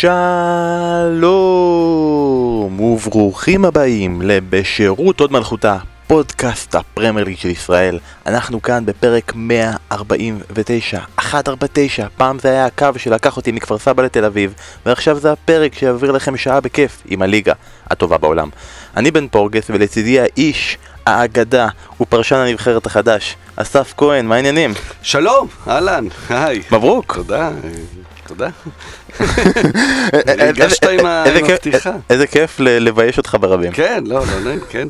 שלום וברוכים הבאים לבשירות עוד מלכותה, פודקאסט הפרמייר ליג של ישראל. אנחנו כאן בפרק 149, 149, פעם זה היה הקו שלקח אותי מכפר סבא לתל אביב, ועכשיו זה הפרק שיעביר לכם שעה בכיף עם הליגה הטובה בעולם. אני בן פורגס ולצידי האיש, האגדה, הוא פרשן הנבחרת החדש, אסף כהן, מה העניינים? שלום, אהלן, היי. מברוק. תודה, תודה. ריגשת עם הפתיחה. איזה כיף לבייש אותך ברבים. כן, לא, לא נעים, כן.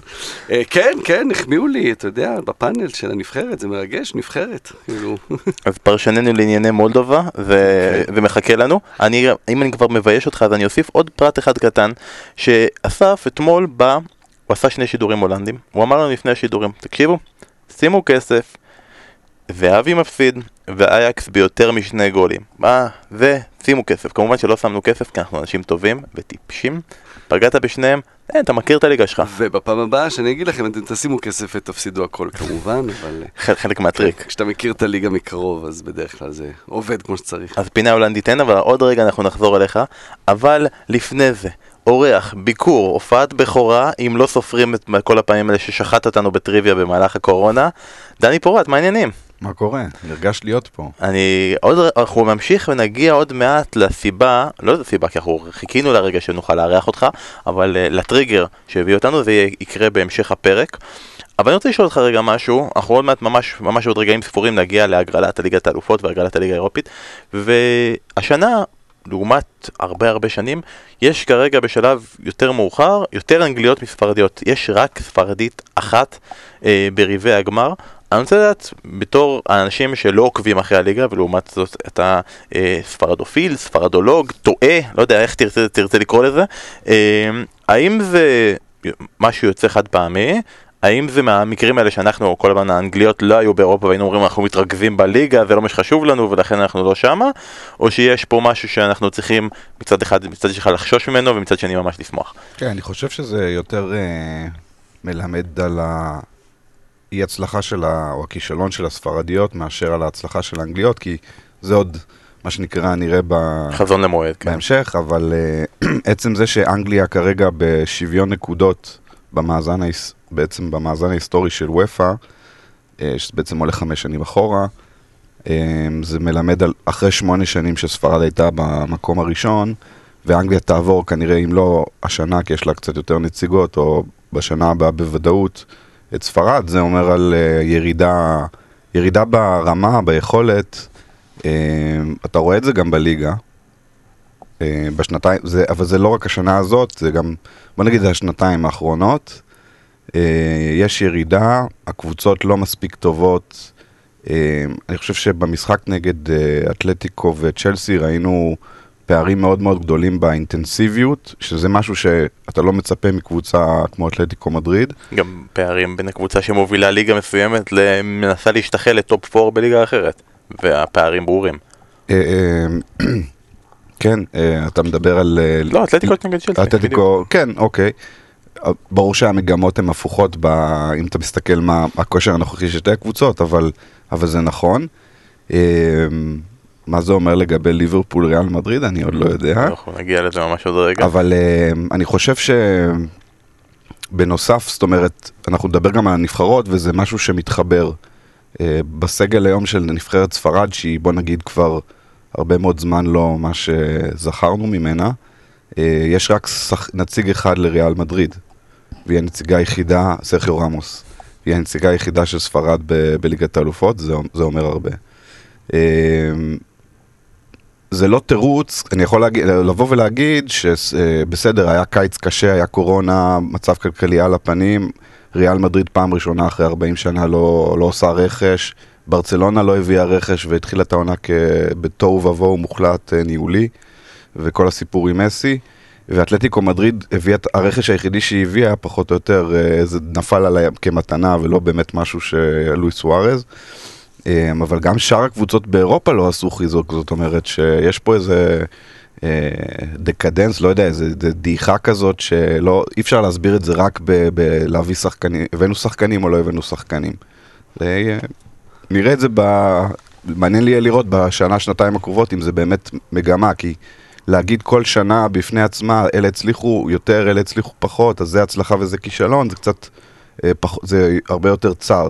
אה, כן, כן, החמיאו לי, אתה יודע, בפאנל של הנבחרת, זה מרגש, נבחרת, כאילו. אז פרשננו לענייני מולדובה ו- ומחכה לנו. אני, אם אני כבר מבייש אותך אז אני אוסיף עוד פרט אחד קטן שאסף אתמול בא, הוא עשה שני שידורים הולנדים, הוא אמר לנו לפני השידורים, תקשיבו, שימו כסף ואבי מפסיד ואייקס ביותר משני גולים. מה? ושימו כסף. כמובן שלא שמנו כסף כי אנחנו אנשים טובים וטיפשים. פגעת בשניהם, אין, אתה מכיר את הליגה שלך. ובפעם הבאה שאני אגיד לכם, אתם תשימו כסף ותפסידו הכל כמובן, אבל... אה, חלק, חלק מהטריק. כשאתה מכיר את הליגה מקרוב, אז בדרך כלל זה עובד כמו שצריך. אז פינה הולנדית אין, אבל עוד רגע אנחנו נחזור אליך. אבל לפני זה, אורח, ביקור, הופעת בכורה, אם לא סופרים את כל הפעמים האלה ששחט אותנו בטריוויה במהלך הקורונה. דני פורט, מה העניינים? מה קורה? נרגש להיות פה. אני עוד, אנחנו נמשיך ונגיע עוד מעט לסיבה, לא לסיבה כי אנחנו חיכינו לרגע שנוכל לארח אותך, אבל uh, לטריגר שהביא אותנו, זה יקרה בהמשך הפרק. אבל אני רוצה לשאול אותך רגע משהו, אנחנו עוד מעט ממש, ממש עוד רגעים ספורים נגיע להגרלת הליגת האלופות והגרלת הליגה האירופית, והשנה, לעומת הרבה הרבה שנים, יש כרגע בשלב יותר מאוחר, יותר אנגליות מספרדיות, יש רק ספרדית אחת אה, בריבי הגמר. אני רוצה לדעת, בתור האנשים שלא עוקבים אחרי הליגה, ולעומת זאת אתה אה, ספרדופיל, ספרדולוג, טועה, לא יודע איך תרצה, תרצה לקרוא לזה, אה, האם זה משהו יוצא חד פעמי? האם זה מהמקרים האלה שאנחנו, כל הזמן האנגליות לא היו באירופה והיינו אומרים אנחנו מתרכזים בליגה, זה לא מה שחשוב לנו ולכן אנחנו לא שמה? או שיש פה משהו שאנחנו צריכים מצד אחד, מצד אחד לחשוש ממנו ומצד שני ממש לשמוח? כן, אני חושב שזה יותר אה, מלמד על האי הצלחה של ה... או הכישלון של הספרדיות מאשר על ההצלחה של האנגליות, כי זה עוד מה שנקרא נראה ב... חזון למועד, כן. בהמשך, אבל אה, עצם זה שאנגליה כרגע בשוויון נקודות במאזן, ההיס- בעצם במאזן ההיסטורי של ופא, אה, שזה בעצם עולה חמש שנים אחורה, אה, זה מלמד על אחרי שמונה שנים שספרד הייתה במקום הראשון, ואנגליה תעבור כנראה, אם לא השנה, כי יש לה קצת יותר נציגות, או בשנה הבאה בוודאות, את ספרד, זה אומר על אה, ירידה, ירידה ברמה, ביכולת. אה, אתה רואה את זה גם בליגה. אה, בשנתיים, זה, אבל זה לא רק השנה הזאת, זה גם, בוא נגיד, זה השנתיים האחרונות. יש ירידה, הקבוצות לא מספיק טובות. אני חושב שבמשחק נגד אתלטיקו וצ'לסי ראינו פערים מאוד מאוד גדולים באינטנסיביות, שזה משהו שאתה לא מצפה מקבוצה כמו אתלטיקו מדריד. גם פערים בין הקבוצה שמובילה ליגה מסוימת למנסה להשתחל לטופ 4 בליגה אחרת, והפערים ברורים. אה, אה, כן, אה, אתה מדבר על... לא, אתלטיקו נגד. בדיוק. אתלטיקו, כן, אוקיי. ברור שהמגמות הן הפוכות ב, אם אתה מסתכל מה הכושר הנוכחי של שתי הקבוצות, אבל, אבל זה נכון. מה זה אומר לגבי ליברפול ריאל מדריד? אני עוד לא יודע. אנחנו נגיע לזה ממש עוד רגע. אבל אה, אני חושב שבנוסף, זאת אומרת, אנחנו נדבר גם על הנבחרות, וזה משהו שמתחבר. אה, בסגל היום של נבחרת ספרד, שהיא בוא נגיד כבר הרבה מאוד זמן לא מה שזכרנו ממנה, אה, יש רק. נציג אחד לריאל מדריד, והיא הנציגה היחידה, סרחיו רמוס. היא הנציגה היחידה של ספרד ב- בליגת האלופות, זה, זה אומר הרבה. אה, זה לא תירוץ, אני יכול להגיד, לבוא ולהגיד שבסדר, היה קיץ קשה, היה קורונה, מצב כלכלי על הפנים, ריאל מדריד פעם ראשונה אחרי 40 שנה לא, לא עושה רכש, ברצלונה לא הביאה רכש והתחילה את העונה בתוהו ובוהו מוחלט אה, ניהולי, וכל הסיפור עם מסי. ואתלטיקו מדריד הביאה הרכש היחידי שהיא הביאה, פחות או יותר, אה, זה נפל עליה כמתנה ולא באמת משהו שלואי סוארז. אה, אבל גם שאר הקבוצות באירופה לא עשו חיזוק, זאת אומרת שיש פה איזה אה, דקדנס, לא יודע, איזה דעיכה כזאת שלא, אי אפשר להסביר את זה רק בלהביא שחקנים, הבאנו שחקנים או לא הבאנו שחקנים. אה, נראה את זה ב... מעניין לי לראות בשנה, שנתיים הקרובות אם זה באמת מגמה, כי להגיד כל שנה בפני עצמה, אלה הצליחו יותר, אלה הצליחו פחות, אז זה הצלחה וזה כישלון, זה קצת, אה, זה הרבה יותר צר.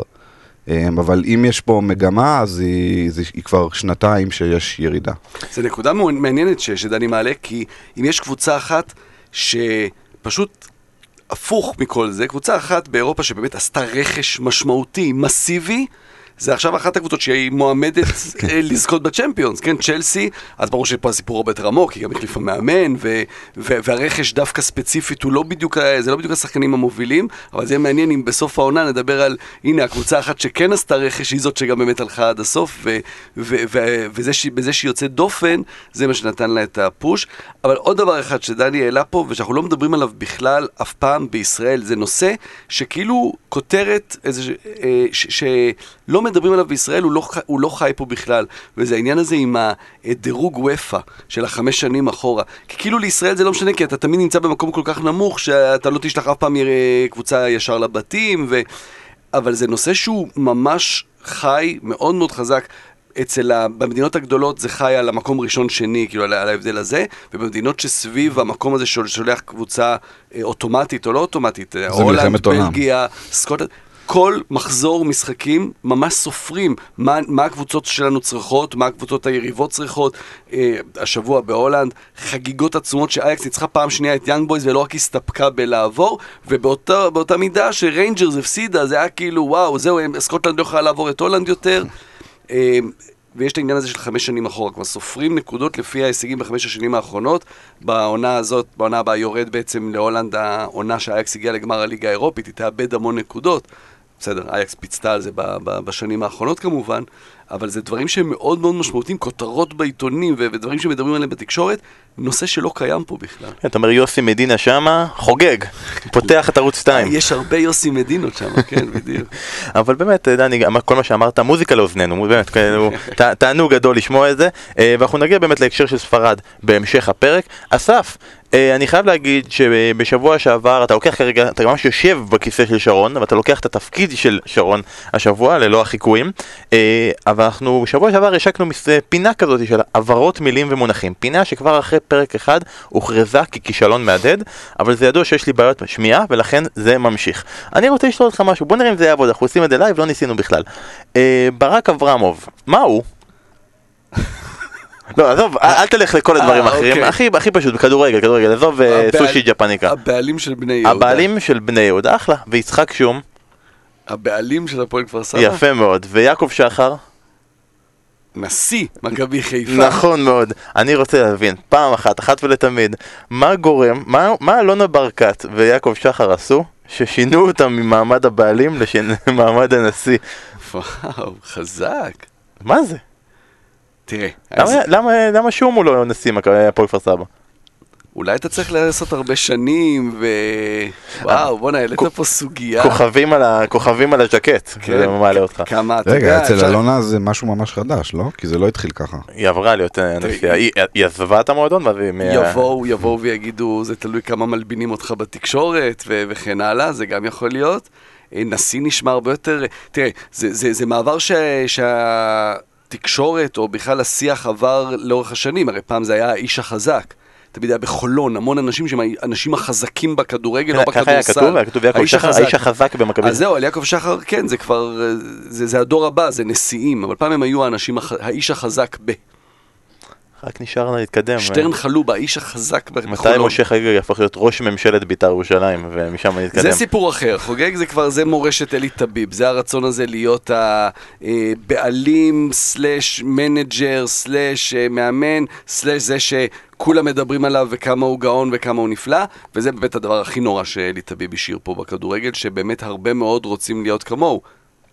אה, אבל אם יש פה מגמה, אז היא, זה, היא כבר שנתיים שיש ירידה. זו נקודה מעניינת שדני מעלה, כי אם יש קבוצה אחת שפשוט הפוך מכל זה, קבוצה אחת באירופה שבאמת עשתה רכש משמעותי, מסיבי, זה עכשיו אחת הקבוצות שהיא מועמדת אה, לזכות בצ'מפיונס, כן, צ'לסי, אז ברור שפה הסיפור הרבה יותר עמוק, היא גם החליפה מאמן, ו- ו- והרכש דווקא ספציפית הוא לא בדיוק, זה לא בדיוק השחקנים המובילים, אבל זה יהיה מעניין אם בסוף העונה נדבר על, הנה, הקבוצה האחת שכן עשתה רכש, היא זאת שגם באמת הלכה עד הסוף, ו- ו- ו- וזה בזה שהיא יוצאת דופן, זה מה שנתן לה את הפוש. אבל עוד דבר אחד שדני העלה פה, ושאנחנו לא מדברים עליו בכלל אף פעם בישראל, זה נושא שכאילו כותרת, איזה, ש- אה, ש- שלא מדברים עליו בישראל, הוא לא, הוא לא חי פה בכלל. וזה העניין הזה עם הדירוג וופא של החמש שנים אחורה. כי כאילו לישראל זה לא משנה, כי אתה תמיד נמצא במקום כל כך נמוך, שאתה לא תשלח אף פעם אה, קבוצה ישר לבתים, ו... אבל זה נושא שהוא ממש חי, מאוד מאוד חזק. אצל ה... במדינות הגדולות זה חי על המקום ראשון-שני, כאילו על, על ההבדל הזה, ובמדינות שסביב המקום הזה ששולח קבוצה אה, אוטומטית או לא אוטומטית, אה, הולנד. בלגיה, סקוטלנד, כל מחזור משחקים ממש סופרים מה, מה הקבוצות שלנו צריכות, מה הקבוצות היריבות צריכות. אה, השבוע בהולנד, חגיגות עצומות שאייקס ניצחה פעם שנייה את יאנג בויז ולא רק הסתפקה בלעבור, ובאותה מידה שריינג'רס הפסידה, זה היה כאילו וואו, זהו, סקוטלנד לא יכולה לעבור את הולנד יותר. אה, ויש את העניין הזה של חמש שנים אחורה, כלומר סופרים נקודות לפי ההישגים בחמש השנים האחרונות. בעונה הזאת, בעונה הבאה יורד בעצם להולנד העונה שאייקס הגיעה לגמר הליגה האירופית, היא תאבד המון נקודות. בסדר, אייקס פיצתה על זה בשנים האחרונות כמובן, אבל זה דברים שהם מאוד מאוד משמעותיים, כותרות בעיתונים ודברים שמדברים עליהם בתקשורת, נושא שלא קיים פה בכלל. אתה אומר יוסי מדינה שמה, חוגג, פותח את ערוץ 2. יש הרבה יוסי מדינות שם, כן, בדיוק. אבל באמת, דני, כל מה שאמרת, מוזיקה לאוזנינו, באמת, ת- תענוג גדול לשמוע את זה, אה, ואנחנו נגיע באמת להקשר של ספרד בהמשך הפרק. אסף, אה, אני חייב להגיד שבשבוע שעבר אתה לוקח כרגע, אתה ממש יושב בכיסא של שרון, ואתה לוקח את התפקיד של שרון השבוע, ללא החיקויים, אה, אבל אנחנו בשבוע שעבר השקנו מס- פינה כזאת של הבהרות מילים ומונחים, פינה שכבר אחרי פרק אחד הוכרזה ככישלון מהדהד, אבל זה ידוע שיש לי בעיות שמיעה, ולכן זה ממשיך. אני רוצה לשאול אותך משהו, בוא נראה אם זה יעבוד, אנחנו עושים את זה live, לא ניסינו בכלל. אה, ברק אברמוב, מה הוא? לא, עזוב, אל תלך לכל הדברים אה, האחרים, אוקיי. הכי הכי פשוט, בכדורגל, כדורגל, עזוב אה, סושי ג'פניקה. הבעלים של בני יהודה. הבעלים של בני יהודה, אחלה, ויצחק שום, הבעלים של הפועל כפר סבא. יפה מאוד, ויעקב שחר, נשיא מכבי חיפה. נכון מאוד. אני רוצה להבין, פעם אחת, אחת ולתמיד, מה גורם, מה- מה אלונה ברקת ויעקב שחר עשו, ששינו אותם ממעמד הבעלים למעמד הנשיא? וואו, חזק. מה זה? תראה, למה- אז למה למה שום הוא לא נשיא מכבי- הפועל כפר סבא? אולי אתה צריך לעשות הרבה שנים, ו... וואו, בוא'נה, העלית פה סוגיה. כוכבים על ה- כוכבים על הז'קט, כן. זה מעלה אותך. כמה, אתה רגע, יודע, אצל אפשר- אלונה זה משהו ממש חדש, לא? כי זה לא התחיל ככה. היא עברה להיות אה, נשיאה, היא עזבה את המועדון ואז היא... יבואו, יבואו ויגידו, זה תלוי כמה מלבינים אותך בתקשורת ו- וכן הלאה, זה גם יכול להיות. אה, נשיא נשמע הרבה יותר... תראה, זה, זה, זה מעבר ש... שהתקשורת, או בכלל השיח עבר לאורך השנים, הרי פעם זה היה האיש החזק. תמיד היה בחולון, המון אנשים שהם האנשים החזקים בכדורגל או בכדורסל. ככה היה כתוב, היה כתוב יעקב שחר. האיש החזק במכבי. אז זהו, על יעקב שחר, כן, זה כבר, אה, זה, זה הדור הבא, זה נשיאים, אבל פעם הם היו האנשים, האיש החזק ב... רק נשאר להתקדם. שטרן חלובה, האיש החזק מתי בחולון. משה חגג יהפוך להיות ראש ממשלת בית"ר ירושלים ומשם נתקדם? זה סיפור אחר, חגג זה כבר, זה מורשת אלי טביב, זה הרצון הזה להיות הבעלים, slash manager, slash אה, מאמן, slash זה שכולם מדברים עליו וכמה הוא גאון וכמה הוא נפלא, וזה באמת הדבר הכי נורא שאלי טביב השאיר פה בכדורגל, שבאמת הרבה מאוד רוצים להיות כמוהו.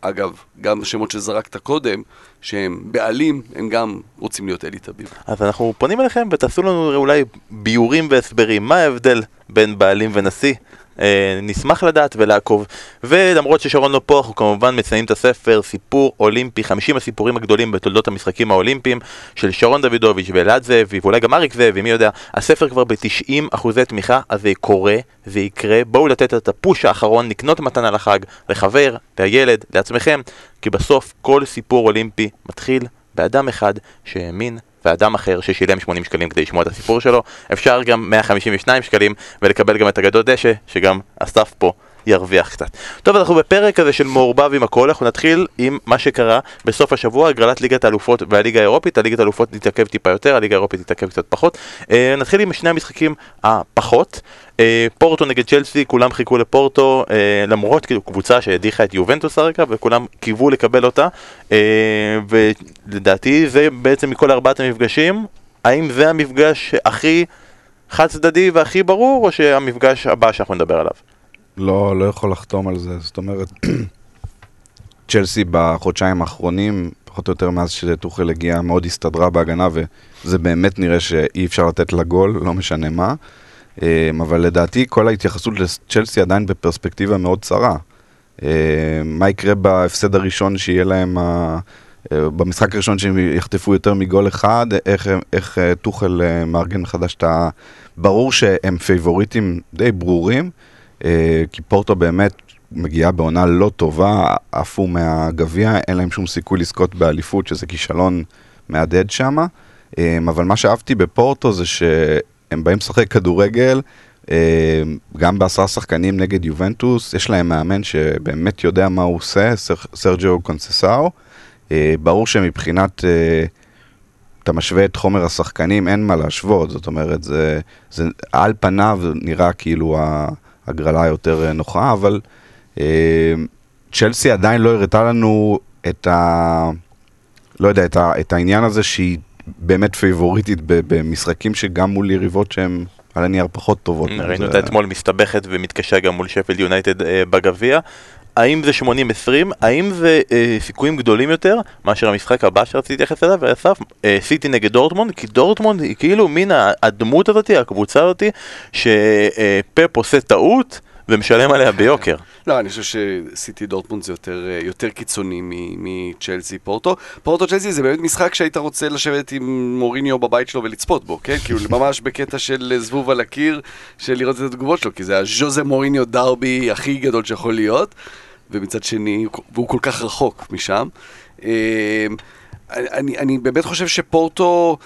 אגב, גם השמות שזרקת קודם, שהם בעלים, הם גם רוצים להיות אלי טביב. אז אנחנו פונים אליכם ותעשו לנו אולי ביורים והסברים, מה ההבדל בין בעלים ונשיא? אה, נשמח לדעת ולעקוב. ולמרות ששרון לא פה, אנחנו כמובן מציינים את הספר סיפור אולימפי, 50 הסיפורים הגדולים בתולדות המשחקים האולימפיים של שרון דוידוביץ' ואלעד זאבי, ואולי גם אריק זאבי, מי יודע. הספר כבר ב-90 אחוזי תמיכה, אז זה קורה, זה יקרה. בואו לתת את הפוש האחרון, לקנות מתנה לחג, לחבר, לילד, לעצמכם, כי בסוף כל סיפור אולימפי מתחיל באדם אחד שהאמין באדם אחר ששילם 80 שקלים כדי לשמוע את הסיפור שלו, אפשר גם 152 שקלים ולקבל גם את אגדות דשא, שגם אסף פה ירוויח קצת. טוב, אנחנו בפרק הזה של מעורבב עם הכל, אנחנו נתחיל עם מה שקרה בסוף השבוע, הגרלת ליגת האלופות והליגה האירופית, הליגת האלופות תתעכב טיפה יותר, הליגה האירופית תתעכב קצת פחות. אה, נתחיל עם שני המשחקים הפחות. אה, פורטו נגד צ'לסי, כולם חיכו לפורטו, אה, למרות כאילו קבוצה שהדיחה את יובנטוס הרגע, וכולם קיוו לקבל אותה, ולדעתי זה בעצם מכל ארבעת המפגשים, האם זה המפגש הכי חד צדדי והכי ברור, או שהמפגש הבא שאנחנו נדבר עליו? לא, לא יכול לחתום על זה, זאת אומרת, צ'לסי בחודשיים האחרונים, פחות או יותר מאז שטוחל הגיע, מאוד הסתדרה בהגנה, וזה באמת נראה שאי אפשר לתת לה גול, לא משנה מה. אמ, אבל לדעתי כל ההתייחסות לצ'לסי עדיין בפרספקטיבה מאוד צרה. אמ, מה יקרה בהפסד הראשון שיהיה להם. אה, במשחק הראשון שהם יחטפו יותר מגול אחד, איך, איך אה, טוחל אה, מארגן מחדש את ה... ברור שהם פייבוריטים די ברורים, כי פורטו באמת מגיעה בעונה לא טובה, עפו מהגביע, אין להם שום סיכוי לזכות באליפות, שזה כישלון מהדהד שמה. אמ, אבל מה שאהבתי בפורטו זה ש... הם באים לשחק כדורגל, אה, גם בעשרה שחקנים נגד יובנטוס, יש להם מאמן שבאמת יודע מה הוא עושה, סרג'ו קונססאו. אה, ברור שמבחינת, אה, אתה משווה את חומר השחקנים, אין מה להשוות, זאת אומרת, זה, זה על פניו נראה כאילו ההגרלה היותר נוחה, אבל צ'לסי עדיין לא הראתה לנו את ה... לא יודע, את, ה, את העניין הזה שהיא באמת פייבוריטית במשחקים שגם מול יריבות שהן על הנייר פחות טובות. ראינו אותה אתמול מסתבכת ומתקשה גם מול שפל יונייטד אה, בגביע. האם זה 80-20? האם זה אה, סיכויים גדולים יותר מאשר המשחק הבא שרציתי להתייחס אליו, ואסף, אה, סיטי נגד דורטמונד? כי דורטמונד היא כאילו מין הדמות הזאתי, הקבוצה הזאתי, שפפ עושה טעות ומשלם עליה ביוקר. לא, אני חושב שסיטי דורטמונד זה יותר, אה, יותר קיצוני מצ'לסי פורטו. פורטו צ'לסי זה באמת משחק שהיית רוצה לשבת עם מוריניו בבית שלו ולצפות בו, כן? כאילו ממש בקטע של זבוב על הקיר, של לראות את התגובות שלו, כי זה הז'וזה מוריניו דרבי הכי גדול שיכול להיות, ומצד שני, והוא כל כך רחוק משם. אה, אני, אני באמת חושב שפורטו...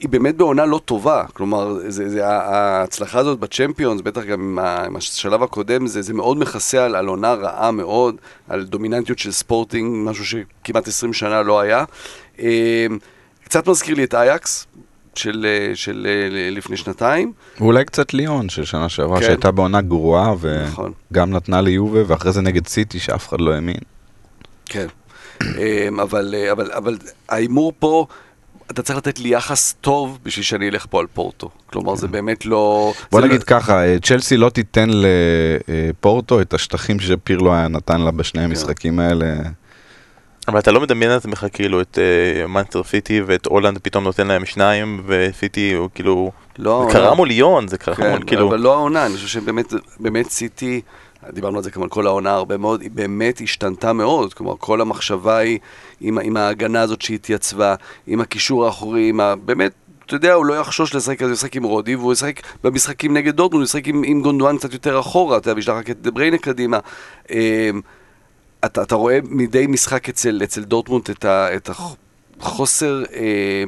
היא באמת בעונה לא טובה, כלומר, זה, זה, ההצלחה הזאת בצ'מפיונס, בטח גם עם, עם השלב הקודם, זה, זה מאוד מכסה על, על עונה רעה מאוד, על דומיננטיות של ספורטינג, משהו שכמעט 20 שנה לא היה. אמ, קצת מזכיר לי את אייקס, של, של לפני שנתיים. ואולי קצת ליאון של שנה שעברה, כן. שהייתה בעונה גרועה, וגם נכון. נתנה ליובה, ואחרי זה נגד סיטי, שאף אחד לא האמין. כן, אמ, אבל, אבל, אבל ההימור פה... אתה צריך לתת לי יחס טוב בשביל שאני אלך פה על פורטו. כלומר, זה באמת לא... בוא נגיד לא... ככה, אה, צ'לסי לא תיתן לפורטו את השטחים שפירלו היה נתן לה בשני כן. המשחקים האלה. אבל אתה לא מדמיין את עצמך כאילו את מנצ'סטר uh, סיטי ואת הולנד פתאום נותן להם שניים וסיטי הוא כאילו... לא, זה קרה מול ליון, זה קרה כן, מול כאילו... אבל לא העונה, אני חושב שבאמת סיטי... דיברנו על זה כמובן כל העונה הרבה מאוד, היא באמת השתנתה מאוד, כלומר כל המחשבה היא עם, עם ההגנה הזאת שהתייצבה, עם הקישור האחורי, עם ה... באמת, אתה יודע, הוא לא יחשוש לשחק, הוא ישחק עם רודי, והוא ישחק במשחקים נגד דורטמונד, הוא ישחק עם, עם גונדואן קצת יותר אחורה, אתה יודע, וישלח רק את דבריינה קדימה. אתה, אתה רואה מדי משחק אצל, אצל דורטמונד את, ה, את החוסר, אה,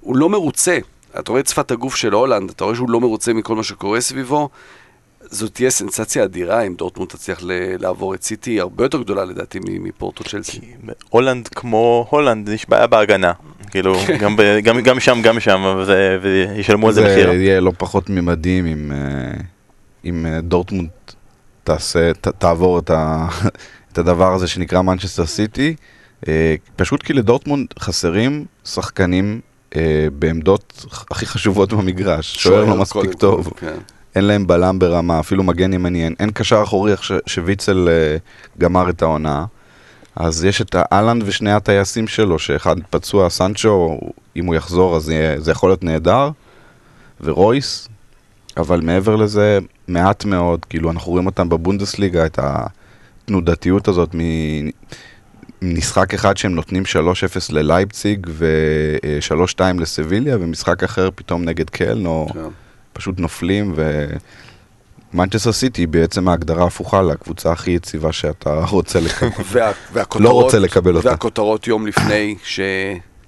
הוא לא מרוצה. אתה רואה את שפת הגוף של הולנד, אתה רואה שהוא לא מרוצה מכל מה שקורה סביבו. זאת תהיה סנסציה אדירה אם דורטמונד תצליח לעבור את סיטי, הרבה יותר גדולה לדעתי מפורטו צ'לסי. הולנד כמו הולנד, יש בעיה בהגנה. כאילו, כן. גם, גם, גם שם, גם שם, וישלמו על זה מחיר. זה יהיה לא פחות ממדים אם, אה, אם אה, דורטמונד תעשה, ת, תעבור את, ה, את הדבר הזה שנקרא מנצ'סטר סיטי. אה, פשוט כי לדורטמונד חסרים שחקנים בעמדות הכי חשובות במגרש. שוער לא מספיק טוב. כן. אין להם בלם ברמה, אפילו מגן ימני, אין, אין קשר אחורי איך שוויצל uh, גמר את העונה. אז יש את אהלנד ושני הטייסים שלו, שאחד פצוע, סנצ'ו, אם הוא יחזור אז יהיה, זה יכול להיות נהדר, ורויס, אבל מעבר לזה, מעט מאוד, כאילו אנחנו רואים אותם בבונדסליגה, את התנודתיות הזאת ממשחק אחד שהם נותנים 3-0 ללייפציג ו-3-2 לסביליה, ומשחק אחר פתאום נגד קלן, או... כן. פשוט נופלים, ומנצ'סטר סיטי היא בעצם ההגדרה הפוכה לקבוצה הכי יציבה שאתה רוצה לקבל. וה, לא רוצה לקבל אותה. והכותרות יום לפני,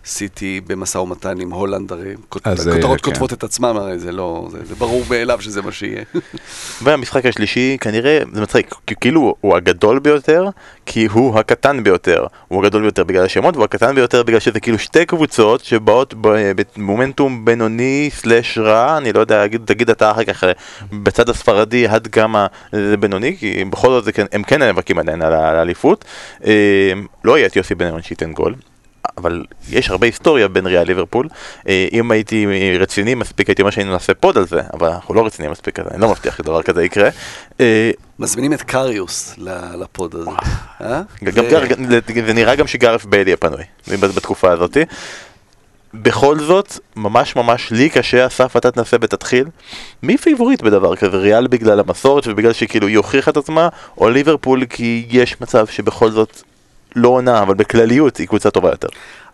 סיטי במשא ומתן עם הולנד, הרי אה, כותבות כן. את עצמם, הרי זה לא, זה, זה ברור מאליו שזה מה שיהיה. והמשחק השלישי כנראה, זה מצחיק, כי כאילו הוא הגדול ביותר, כי הוא הקטן ביותר. הוא הגדול ביותר בגלל השמות, והוא הקטן ביותר בגלל שזה כאילו שתי קבוצות שבאות במומנטום בינוני סלאש רע, אני לא יודע, תגיד, אתה אחר כך אה, בצד הספרדי עד כמה זה בינוני, כי בכל זאת זה כן, הם כן נאבקים עדיין על האליפות. אה, לא יהיה את יוסי בן ארון שייתן גול. אבל יש הרבה היסטוריה בין ריאל ליברפול. אה, אם הייתי רציני מספיק הייתי אומר שהיינו נעשה pod על זה, אבל אנחנו לא רציניים מספיק, אני לא מבטיח שדבר כזה יקרה. אה, מזמינים את קריוס ל pod הזה. אה? גם זה- נראה גם שגארת' בייל יהיה פנוי בתקופה הזאתי. בכל זאת, ממש ממש לי קשה, אסף אתה תנסה ותתחיל. מי favorite בדבר כזה? ריאל בגלל המסורת ובגלל שכאילו היא הוכיחה את עצמה, או ליברפול כי יש מצב שבכל זאת לא עונה, אבל בכלליות היא קבוצה טובה יותר.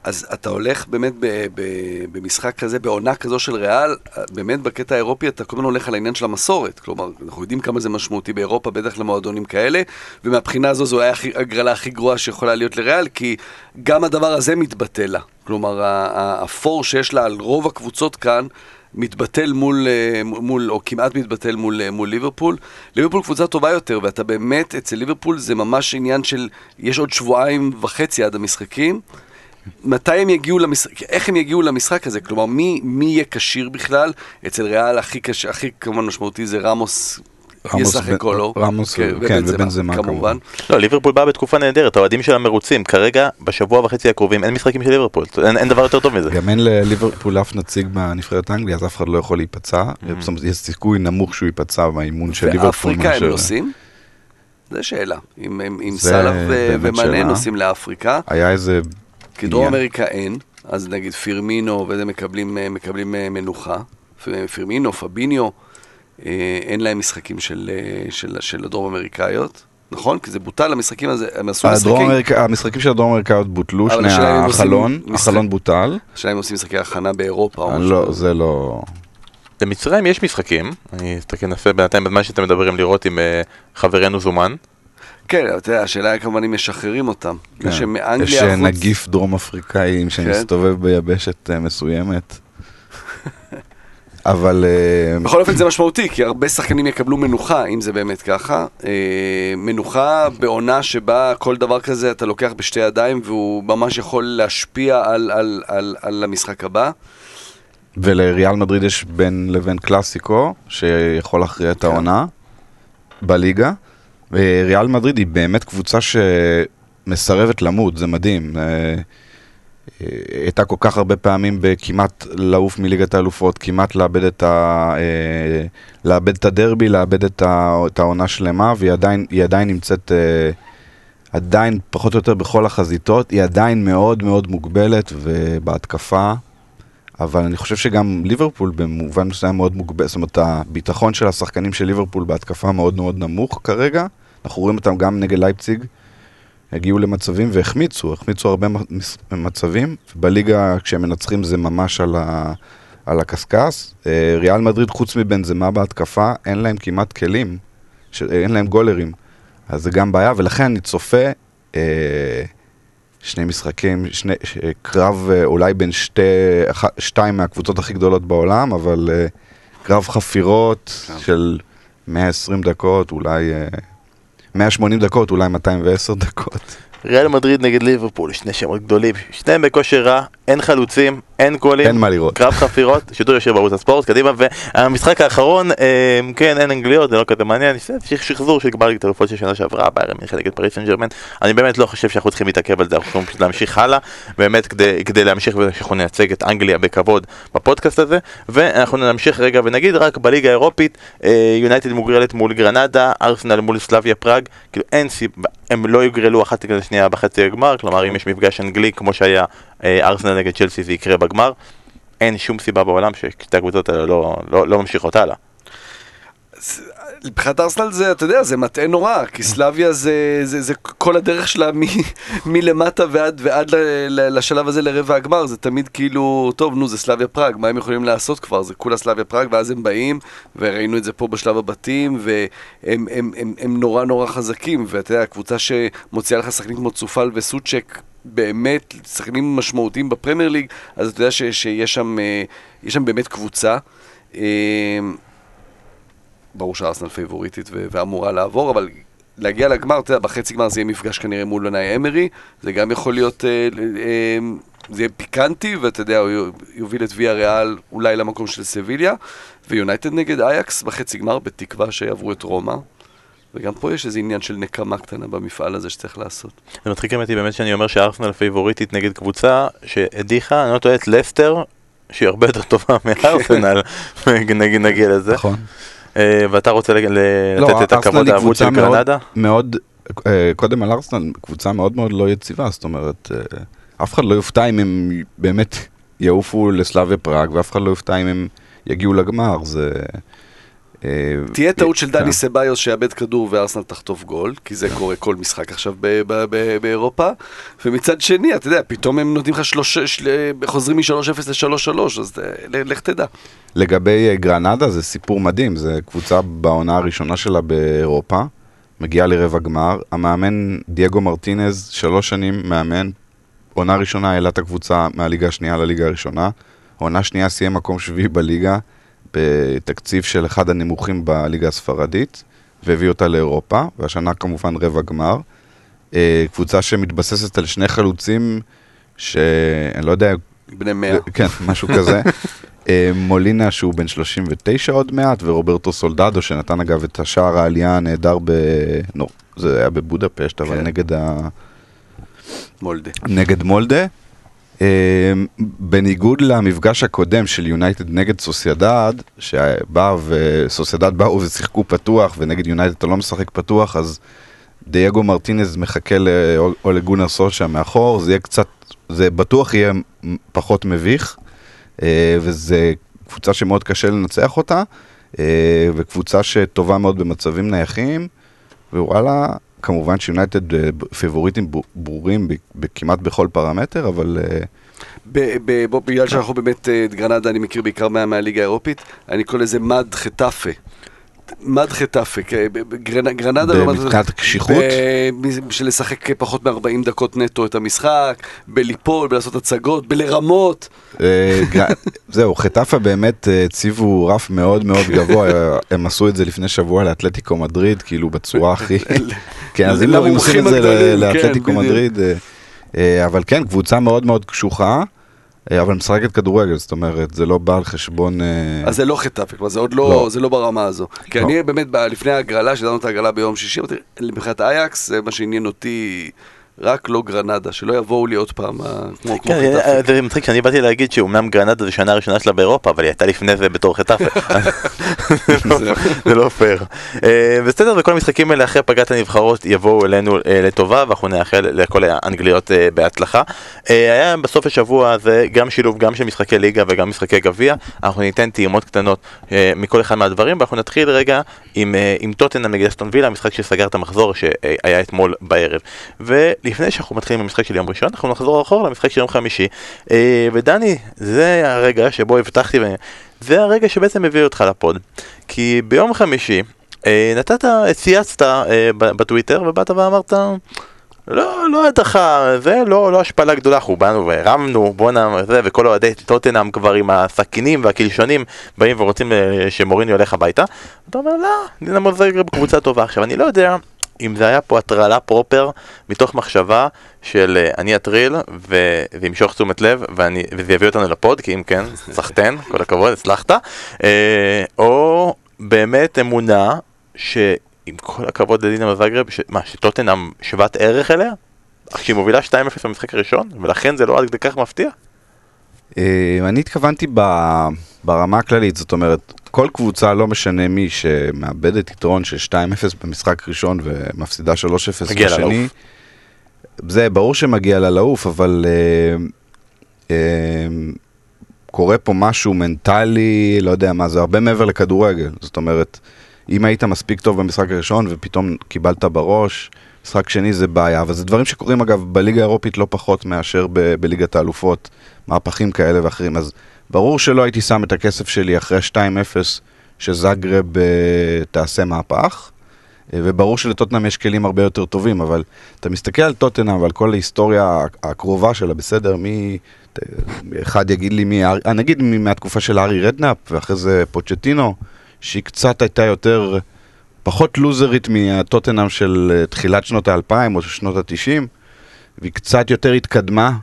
אז אתה הולך באמת ב- ב- במשחק כזה, בעונה כזו של ריאל, באמת בקטע האירופי אתה כל הזמן הולך על העניין של המסורת. כלומר, אנחנו יודעים כמה זה משמעותי באירופה, בטח למועדונים כאלה, ומהבחינה הזו זו הכי- הגרלה הכי גרועה שיכולה להיות לריאל, כי גם הדבר הזה מתבטל לה. כלומר, הפור שיש לה על רוב הקבוצות כאן, מתבטל מול, אה, מול, או כמעט מתבטל מול, אה, מול ליברפול. ליברפול קבוצה טובה יותר, ואתה באמת, אצל ליברפול זה ממש עניין של, יש עוד שבועיים וחצי עד המשחקים. מתי הם יגיעו למשחק, איך הם יגיעו למשחק הזה? כלומר, מי, מי יהיה כשיר בכלל? אצל ריאל הכי קשה, הכי כמובן משמעותי זה רמוס, רמוס ישחק או לא. רמוס, כן, ובנזמה, כמובן. כמובן. לא, ליברפול באה בתקופה נהדרת, האוהדים שלה מרוצים. כרגע, בשבוע וחצי הקרובים, אין משחקים של ליברפול. אין, דבר יותר טוב מזה. גם אין לליברפול אף נציג בנבחרת אנגליה, אז אף אחד לא יכול להיפצע. זאת אומרת, יש סיכוי נמוך שהוא ייפצע באימון של ליברפול. ואפריקה הם נוסעים? זו שאלה. אם, סאלח ו- באמת ומאנה שאלה. נוסעים לאפריקה, היה איזה... כי דרום. אמריקה אין, אז נגיד פירמינו וזה מקבלים, אה, מקבלים אה, מנוחה. פירמינו, פביניו, אה, אין להם משחקים של, של, של הדרום אמריקאיות, נכון? כי זה בוטל, המשחקים הזה, הם עשו משחקים, אמריקה, המשחקים של הדרום אמריקאיות בוטלו, שני החלון, משחק- החלון בוטל. השאלה אם עושים משחקי הכנה באירופה או משהו. לא. זה לא... למצרים יש משחקים, אני אסתכל ננסה בינתיים בזמן שאתם מדברים לראות אם חברנו זומן. כן, אתה יודע, השאלה היא כמובן אם משחררים אותם. כן. יש מאנגליה יש החוץ... נגיף דרום אפריקאי שמסתובב ביבשת אה, מסוימת. אבל אה, בכל אופן זה משמעותי, כי הרבה שחקנים יקבלו מנוחה, אם זה באמת ככה. אה, מנוחה בעונה שבה כל דבר כזה אתה לוקח בשתי ידיים, והוא ממש יכול להשפיע על, על, על, על המשחק הבא. ולריאל מדריד יש בין לבין קלאסיקו, שיכול להכריע את כן. העונה בליגה. וריאל מדריד היא באמת קבוצה שמסרבת למות, זה מדהים. אה, אה, הייתה כל כך הרבה פעמים בכמעט לעוף מליגת האלופות, כמעט לאבד את, ה, אה, לאבד את הדרבי, לאבד את, ה, את העונה שלמה, והיא עדיין, עדיין נמצאת, עדיין פחות או יותר בכל החזיתות, היא עדיין מאוד מאוד מוגבלת ובהתקפה. אבל אני חושב שגם ליברפול במובן מסוים מאוד מוגבל, זאת אומרת הביטחון של השחקנים של ליברפול בהתקפה מאוד מאוד נמוך כרגע, אנחנו רואים אותם גם נגד לייפציג, הגיעו למצבים והחמיצו, החמיצו הרבה מצבים, בליגה כשהם מנצחים זה ממש על, ה, על הקשקש, אה, ריאל מדריד חוץ מבנזמה בהתקפה, אין להם כמעט כלים, ש, אין להם גולרים, אז זה גם בעיה, ולכן אני צופה אה, שני משחקים, שני, ש, קרב אה, אולי בין שתי, אח, שתיים מהקבוצות הכי גדולות בעולם, אבל אה, קרב חפירות כן. של 120 דקות, אולי אה, 180 דקות, אולי 210 דקות. ריאל מדריד נגד ליברפול, שני שמות גדולים, שניהם בכושר רע, אין חלוצים, אין גולים. אין מה לראות. קרב חפירות, שידור ישיר בערוץ הספורט, קדימה, והמשחק האחרון, אה, כן, אין אנגליות, זה לא כזה מעניין, שחזור של גמר ליגת האלופות של שנה שעברה, ביירן מינכן נגד פריס סן ג'רמן, אני באמת לא חושב שאנחנו צריכים להתעכב על זה, אנחנו צריכים פשוט להמשיך הלאה, באמת כדי, כדי להמשיך ושאנחנו נייצג את אנגליה בכבוד בפודקאסט הזה, ואנחנו נמשיך רגע ונגיד רק בליגה האירופית, אה, יונייטד מוגרלת מול גרנדה, ארסנל מול סלאביה פראג, כאילו אין סיבה, הם לא יוגרלו אחת נגד השנייה בחצי הגמר, כלומר אם יש מפגש אנגלי כמו שהיה אה, ארסנל נגד צ'לסי זה יקרה בגמר, אין שום סיבה בעולם ששתי הקבוצות האלה לא, לא, לא ממשיכות הלאה. מבחינת ארסנל זה, אתה יודע, זה מטעה נורא, כי סלאביה זה, זה, זה כל הדרך שלה מ, מלמטה ועד, ועד ל, ל, לשלב הזה לרבע הגמר, זה תמיד כאילו, טוב, נו, זה סלאביה פראג, מה הם יכולים לעשות כבר? זה כולה סלאביה פראג, ואז הם באים, וראינו את זה פה בשלב הבתים, והם הם, הם, הם נורא נורא חזקים, ואתה יודע, הקבוצה שמוציאה לך שחקנים כמו צופל וסוצ'ק, באמת שחקנים משמעותיים בפרמייר ליג, אז אתה יודע ש, שיש שם, אה, שם באמת קבוצה. אה, ברור שארסנל פייבוריטית ואמורה לעבור, אבל להגיע לגמר, אתה יודע, בחצי גמר זה יהיה מפגש כנראה מול אונאי אמרי, זה גם יכול להיות, אה, אה, זה יהיה פיקנטי, ואתה יודע, הוא יוביל את ויאריאל אולי למקום של סביליה, ויונייטד נגד אייקס בחצי גמר, בתקווה שיעברו את רומא. וגם פה יש איזה עניין של נקמה קטנה במפעל הזה שצריך לעשות. זה מצחיק אותי באמת שאני אומר שארסנל פייבוריטית נגד קבוצה שהדיחה, אני לא טועה, את לסטר, שהיא הרבה יותר טובה מארסנל, נגיד נגיע לזה. נכון. אה, ואתה רוצה לא, לתת את הכבוד היא האבוד של קבוצה מאוד- גרנדה? מאוד, אה, קודם על ארסנל, קבוצה מאוד מאוד לא יציבה, זאת אומרת, אה, אף אחד לא יופתע אם הם באמת יעופו לסלאביה פראג, ואף אחד לא יופתע אם הם יגיעו לגמר, זה... אה, תהיה טעות של כן. דני סביוס שיאבד כדור וארסנל תחטוף גול, כי זה קורה כל משחק עכשיו באירופה. ומצד שני, אתה יודע, פתאום הם נותנים לך שלוש... של... חוזרים מ-3-0 ל-3-3, אז אה, לך תדע. לגבי אה, גרנדה זה סיפור מדהים, זה קבוצה בעונה הראשונה שלה באירופה, מגיעה לרבע גמר, המאמן דייגו מרטינז, שלוש שנים מאמן, עונה ראשונה העלה את הקבוצה מהליגה השנייה לליגה הראשונה, עונה שנייה סיים מקום שביעי בליגה, בתקציב של אחד הנמוכים בליגה הספרדית, והביא אותה לאירופה, והשנה כמובן רבע גמר. אה, קבוצה שמתבססת על שני חלוצים, שאני לא יודע בני 100. כן, משהו כזה. אה, מולינה שהוא בן 39 עוד מעט, ורוברטו סולדדו שנתן אגב את השער העלייה הנהדר ב... נו, זה היה בבודפשט, אבל כן. נגד, ה... מולדה. נגד מולדה. אה, בניגוד למפגש הקודם של יונייטד נגד סוסיידד, שבא וסוסיידד באו ושיחקו פתוח, ונגד יונייטד אתה לא משחק פתוח, אז דייגו מרטינז מחכה לאולה גונר סושה מאחור, זה יהיה קצת, זה בטוח יהיה פחות מביך, אה, וזה קבוצה שמאוד קשה לנצח אותה, אה, וקבוצה שטובה מאוד במצבים נייחים, ווואלה, כמובן שיונייטד אה, פיבוריטים ברורים כמעט בכל פרמטר, אבל אה, בגלל שאנחנו באמת, אה, את גרנדה אני מכיר בעיקר מה- מהליגה האירופית, אני קורא לזה מד חטאפה. מד חטאפה, גרנ- גרנדה לעומת זאת- מבחינת קשיחות? בשביל לשחק פחות מ-40 דקות נטו את המשחק, בליפול, בלעשות הצגות, בלרמות. אה, זהו, חטאפה באמת אה, הציבו רף מאוד מאוד גבוה, אה, הם עשו את זה לפני שבוע לאתלטיקו מדריד, כאילו בצורה הכי... כן, אז אם לא אם עושים את זה לאתלטיקו כן, בדיוק. מדריד, אה, אה, אבל כן, קבוצה מאוד מאוד קשוחה, אה, אבל משחקת כדורגל, זאת אומרת, זה לא בא על חשבון... אה, אז זה לא כלומר זה עוד לא, לא. זה לא ברמה הזו. כי לא. אני באמת, לפני ההגרלה, שידענו את ההגרלה ביום שישי, מבחינת אייקס, זה מה שעניין אותי, רק לא גרנדה, שלא יבואו לי עוד פעם, אה, כמו כן, חטאפה. אה, זה מצחיק שאני באתי להגיד שאומנם גרנדה זה שנה ראשונה שלה באירופה, אבל היא הייתה לפני זה בתור חטאפה. זה לא- פייר. אה, בסדר, וכל המשחקים האלה אחרי פגרת הנבחרות יבואו אלינו לטובה, ואנחנו נאחל לכל האנגליות בהצלחה. היה בסוף השבוע הזה גם שילוב גם של משחקי ליגה וגם משחקי גביע. אנחנו ניתן טעימות קטנות מכל אחד מהדברים, ואנחנו נתחיל רגע עם, עם טוטנאם נגד אסטון וילה, המשחק שסגר את המחזור שהיה אתמול בערב. ולפני שאנחנו מתחילים עם המשחק של יום ראשון, אנחנו נחזור אחורה למשחק של יום חמישי. אה, ודני, זה הרגע שבו הבטחתי, זה הרגע שבעצם הביא אותך לפוד. כי ביום חמישי אה, נתת, צייצת אה, בטוויטר ובאת ואמרת, לא, לא הדחה, זה לא, לא השפלה גדולה, אנחנו באנו והרמנו, בואנה, זה, וכל אוהדי טוטנאם כבר עם הסכינים והקלשונים באים ורוצים אה, שמוריני הולך הביתה. אתה אומר, לא, דינמו זאגרב קבוצה טובה. עכשיו, אני לא יודע אם זה היה פה הטרלה פרופר, מתוך מחשבה של אה, אני אטריל ו- וימשוך תשומת לב, ואני, וזה יביא אותנו לפוד, כי אם כן, סחטיין, כל הכבוד, הצלחת, אה, או באמת אמונה שעם כל הכבוד לדינמו זאגרב, ש- מה, שטוטנאם שוות ערך אליה? שהיא מובילה 2-0 במשחק הראשון, ולכן זה לא עד כדי כך מפתיע? אה, אני התכוונתי ב- ברמה הכללית, זאת אומרת, כל קבוצה, לא משנה מי, שמאבדת יתרון של 2-0 במשחק ראשון ומפסידה 3-0 מגיע לה בשני. זה ברור שמגיע לה לעוף, אבל אה, אה, קורה פה משהו מנטלי, לא יודע מה, זה הרבה מעבר לכדורגל. זאת אומרת, אם היית מספיק טוב במשחק הראשון ופתאום קיבלת בראש, משחק שני זה בעיה, אבל זה דברים שקורים אגב בליגה האירופית לא פחות מאשר ב- בליגת האלופות, מהפכים כאלה ואחרים, אז ברור שלא הייתי שם את הכסף שלי אחרי 2-0 שזאגרב אה, תעשה מהפך. אה, וברור שלטוטנאם יש כלים הרבה יותר טובים, אבל אתה מסתכל על טוטנאם ועל כל ההיסטוריה הקרובה שלה, בסדר, מי... אחד יגיד לי מי... נגיד מהתקופה של ארי רדנאפ, ואחרי זה פוצ'טינו, שהיא קצת הייתה יותר... פחות לוזרית מהטוטנאם של אה, תחילת שנות האלפיים או שנות התשעים, והיא קצת יותר התקדמה, אה,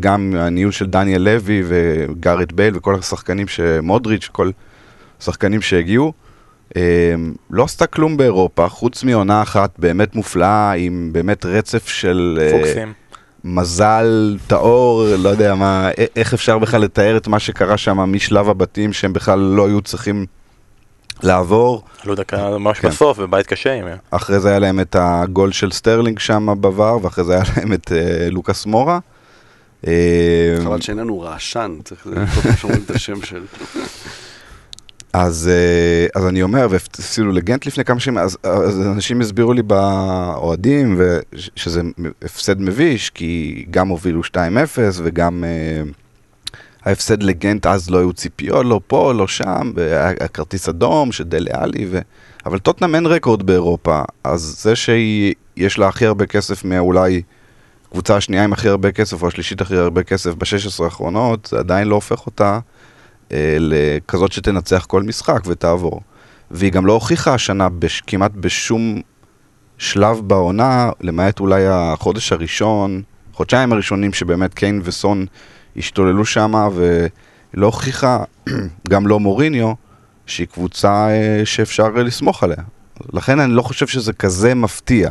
גם הניהול של דניאל לוי וגארט בייל וכל השחקנים שמודריץ', כל השחקנים שהגיעו. אה, לא עשתה כלום באירופה, חוץ מעונה אחת באמת מופלאה, עם באמת רצף של... פוקסים. מזל, טהור, לא יודע מה, איך אפשר בכלל לתאר את מה שקרה שם משלב הבתים שהם בכלל לא היו צריכים לעבור. עלו דקה ממש כן. בסוף, ובית קשה. עם... אחרי זה היה להם את הגול של סטרלינג שם ב VAR, ואחרי זה היה להם את אה, לוקאס מורה. אה, חבל שאין לנו רעשן, צריך לראות שאומרים את השם של... אז, אה, אז אני אומר, והפסידו לגנט לפני כמה שנים, אז, אז אנשים הסבירו לי באוהדים שזה הפסד מביש, כי גם הובילו 2-0 וגם... אה, ההפסד לגנט אז לא היו ציפיות, לא פה, לא שם, והיה כרטיס אדום של דלה עלי, ו... אבל טוטנאם אין רקורד באירופה, אז זה שיש לה הכי הרבה כסף מאולי קבוצה השנייה עם הכי הרבה כסף, או השלישית הכי הרבה כסף ב-16 האחרונות, זה עדיין לא הופך אותה אה, לכזאת שתנצח כל משחק ותעבור. והיא גם לא הוכיחה השנה בש, כמעט בשום שלב בעונה, למעט אולי החודש הראשון, חודשיים הראשונים שבאמת קיין וסון השתוללו שם ולא הוכיחה, גם לא מוריניו, שהיא קבוצה אה, שאפשר לסמוך עליה. לכן אני לא חושב שזה כזה מפתיע.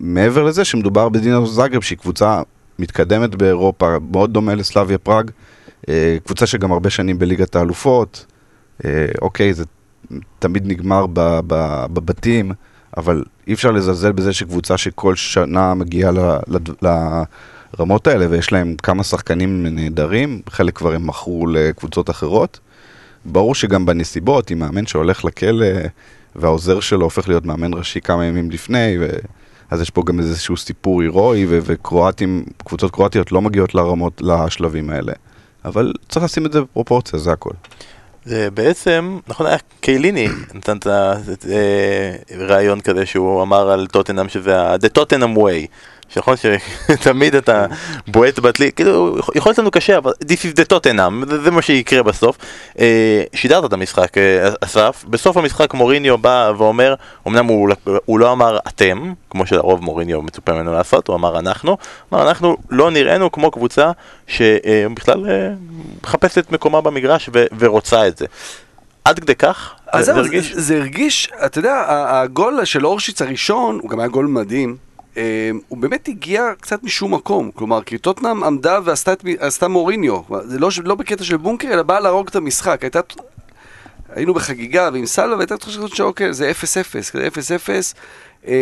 מעבר לזה שמדובר בדינו זאגרב, שהיא קבוצה מתקדמת באירופה, מאוד דומה לסלאביה פראג, אה, קבוצה שגם הרבה שנים בליגת האלופות. אה, אוקיי, זה תמיד נגמר בבתים, אבל אי אפשר לזלזל בזה שקבוצה שכל שנה מגיעה הרמות האלה, ויש להם כמה שחקנים נהדרים, חלק כבר הם מכרו לקבוצות אחרות. ברור שגם בנסיבות, עם מאמן שהולך לכלא, והעוזר שלו הופך להיות מאמן ראשי כמה ימים לפני, ו... אז יש פה גם איזשהו סיפור הירואי, וקרואטים, קבוצות קרואטיות לא מגיעות לרמות, לשלבים האלה. אבל צריך לשים את זה בפרופורציה, זה הכל. זה בעצם, נכון היה קייליני נתן את הרעיון כזה שהוא אמר על טוטנאם שזה ה-The Tottenham way. שיכול שתמיד אתה בועט בטלי, כאילו, יכול להיות לנו קשה, אבל This is the Tottenham, זה, זה מה שיקרה בסוף. אה, שידרת את המשחק, אה, אסף, בסוף המשחק מוריניו בא ואומר, אמנם הוא, הוא לא אמר אתם, כמו שלרוב מוריניו מצופה ממנו לעשות, הוא אמר אנחנו, אמר אנחנו לא נראינו כמו קבוצה שבכלל אה, מחפשת את מקומה במגרש ו, ורוצה את זה. עד כדי כך? אז זה, זה הרגיש? זה, זה הרגיש, אתה יודע, הגול של אורשיץ הראשון, הוא גם היה גול מדהים. אמ, הוא באמת הגיע קצת משום מקום, כלומר, כי טוטנאם עמדה ועשתה מוריניו, זה לא, לא בקטע של בונקר, אלא באה להרוג את המשחק. הייתה, היינו בחגיגה ועם סלווה, והייתה תחושה שאוקיי, זה 0-0, כזה 0-0. אמ,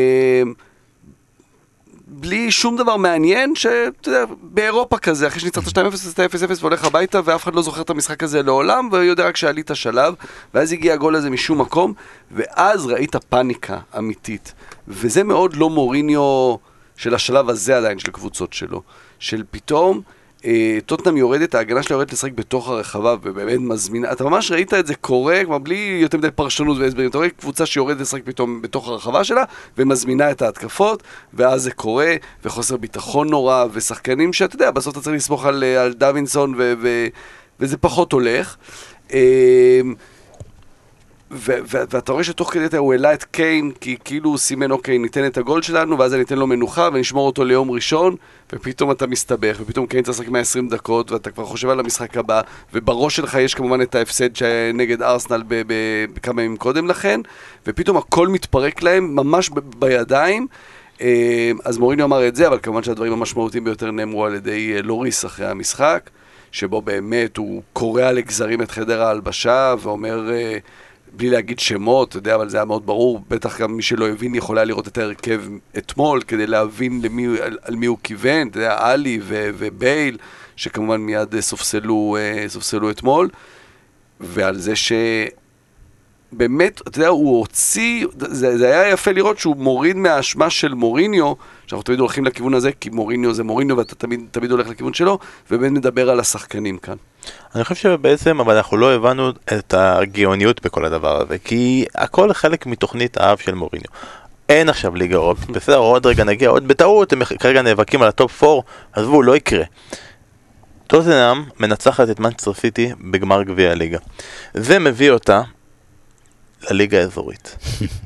בלי שום דבר מעניין, שאתה יודע, באירופה כזה, אחרי שניצחת 2-0, עשית 0-0 והולך הביתה, ואף אחד לא זוכר את המשחק הזה לעולם, ויודע רק שעלית שלב, ואז הגיע הגול הזה משום מקום, ואז ראית פאניקה אמיתית. וזה מאוד לא מוריניו של השלב הזה עדיין, של קבוצות שלו. של פתאום... אה, טוטנאם יורדת, ההגנה שלה יורדת לשחק בתוך הרחבה ובאמת מזמינה, אתה ממש ראית את זה קורה, כלומר בלי יותר מדי פרשנות והסברים, אתה רואה קבוצה שיורדת לשחק פתאום בתוך הרחבה שלה ומזמינה את ההתקפות ואז זה קורה וחוסר ביטחון נורא ושחקנים שאתה יודע, בסוף אתה צריך לסמוך על, אה, על דווינסון ו- ו- וזה פחות הולך. אה, ואתה רואה שתוך כדי הוא העלה את קיין, כי כאילו הוא סימן, אוקיי, ניתן את הגול שלנו, ואז אני אתן לו מנוחה ונשמור אותו ליום ראשון, ופתאום אתה מסתבך, ופתאום קיין צריך לשחק 120 דקות, ואתה כבר חושב על המשחק הבא, ובראש שלך יש כמובן את ההפסד נגד ארסנל בכמה ימים קודם לכן, ופתאום הכל מתפרק להם ממש בידיים. אה, אז מוריניו אמר את זה, אבל כמובן שהדברים המשמעותיים ביותר נאמרו על ידי אה, לוריס אחרי המשחק, שבו באמת הוא קורע לגזרים את חדר ההלבשה ואומר... אה, בלי להגיד שמות, אתה יודע, אבל זה היה מאוד ברור, בטח גם מי שלא הבין יכול היה לראות את ההרכב אתמול, כדי להבין למי, על, על מי הוא כיוון, אתה יודע, עלי ובייל, שכמובן מיד סופסלו, אה, סופסלו אתמול, ועל זה ש... באמת, אתה יודע, הוא הוציא, זה, זה היה יפה לראות שהוא מוריד מהאשמה של מוריניו, שאנחנו תמיד הולכים לכיוון הזה, כי מוריניו זה מוריניו ואתה תמיד, תמיד הולך לכיוון שלו, ובאמת מדבר על השחקנים כאן. אני חושב שבעצם, אבל אנחנו לא הבנו את הגאוניות בכל הדבר הזה, כי הכל חלק מתוכנית האב של מוריניו. אין עכשיו ליגה אירופית, בסדר, עוד רגע נגיע, עוד בטעות, הם כרגע נאבקים על ה top 4, עזבו, לא יקרה. טוטנאם מנצחת את מנצ'סטר סיטי בגמר גביע הליגה. זה מביא אותה לליגה האזורית.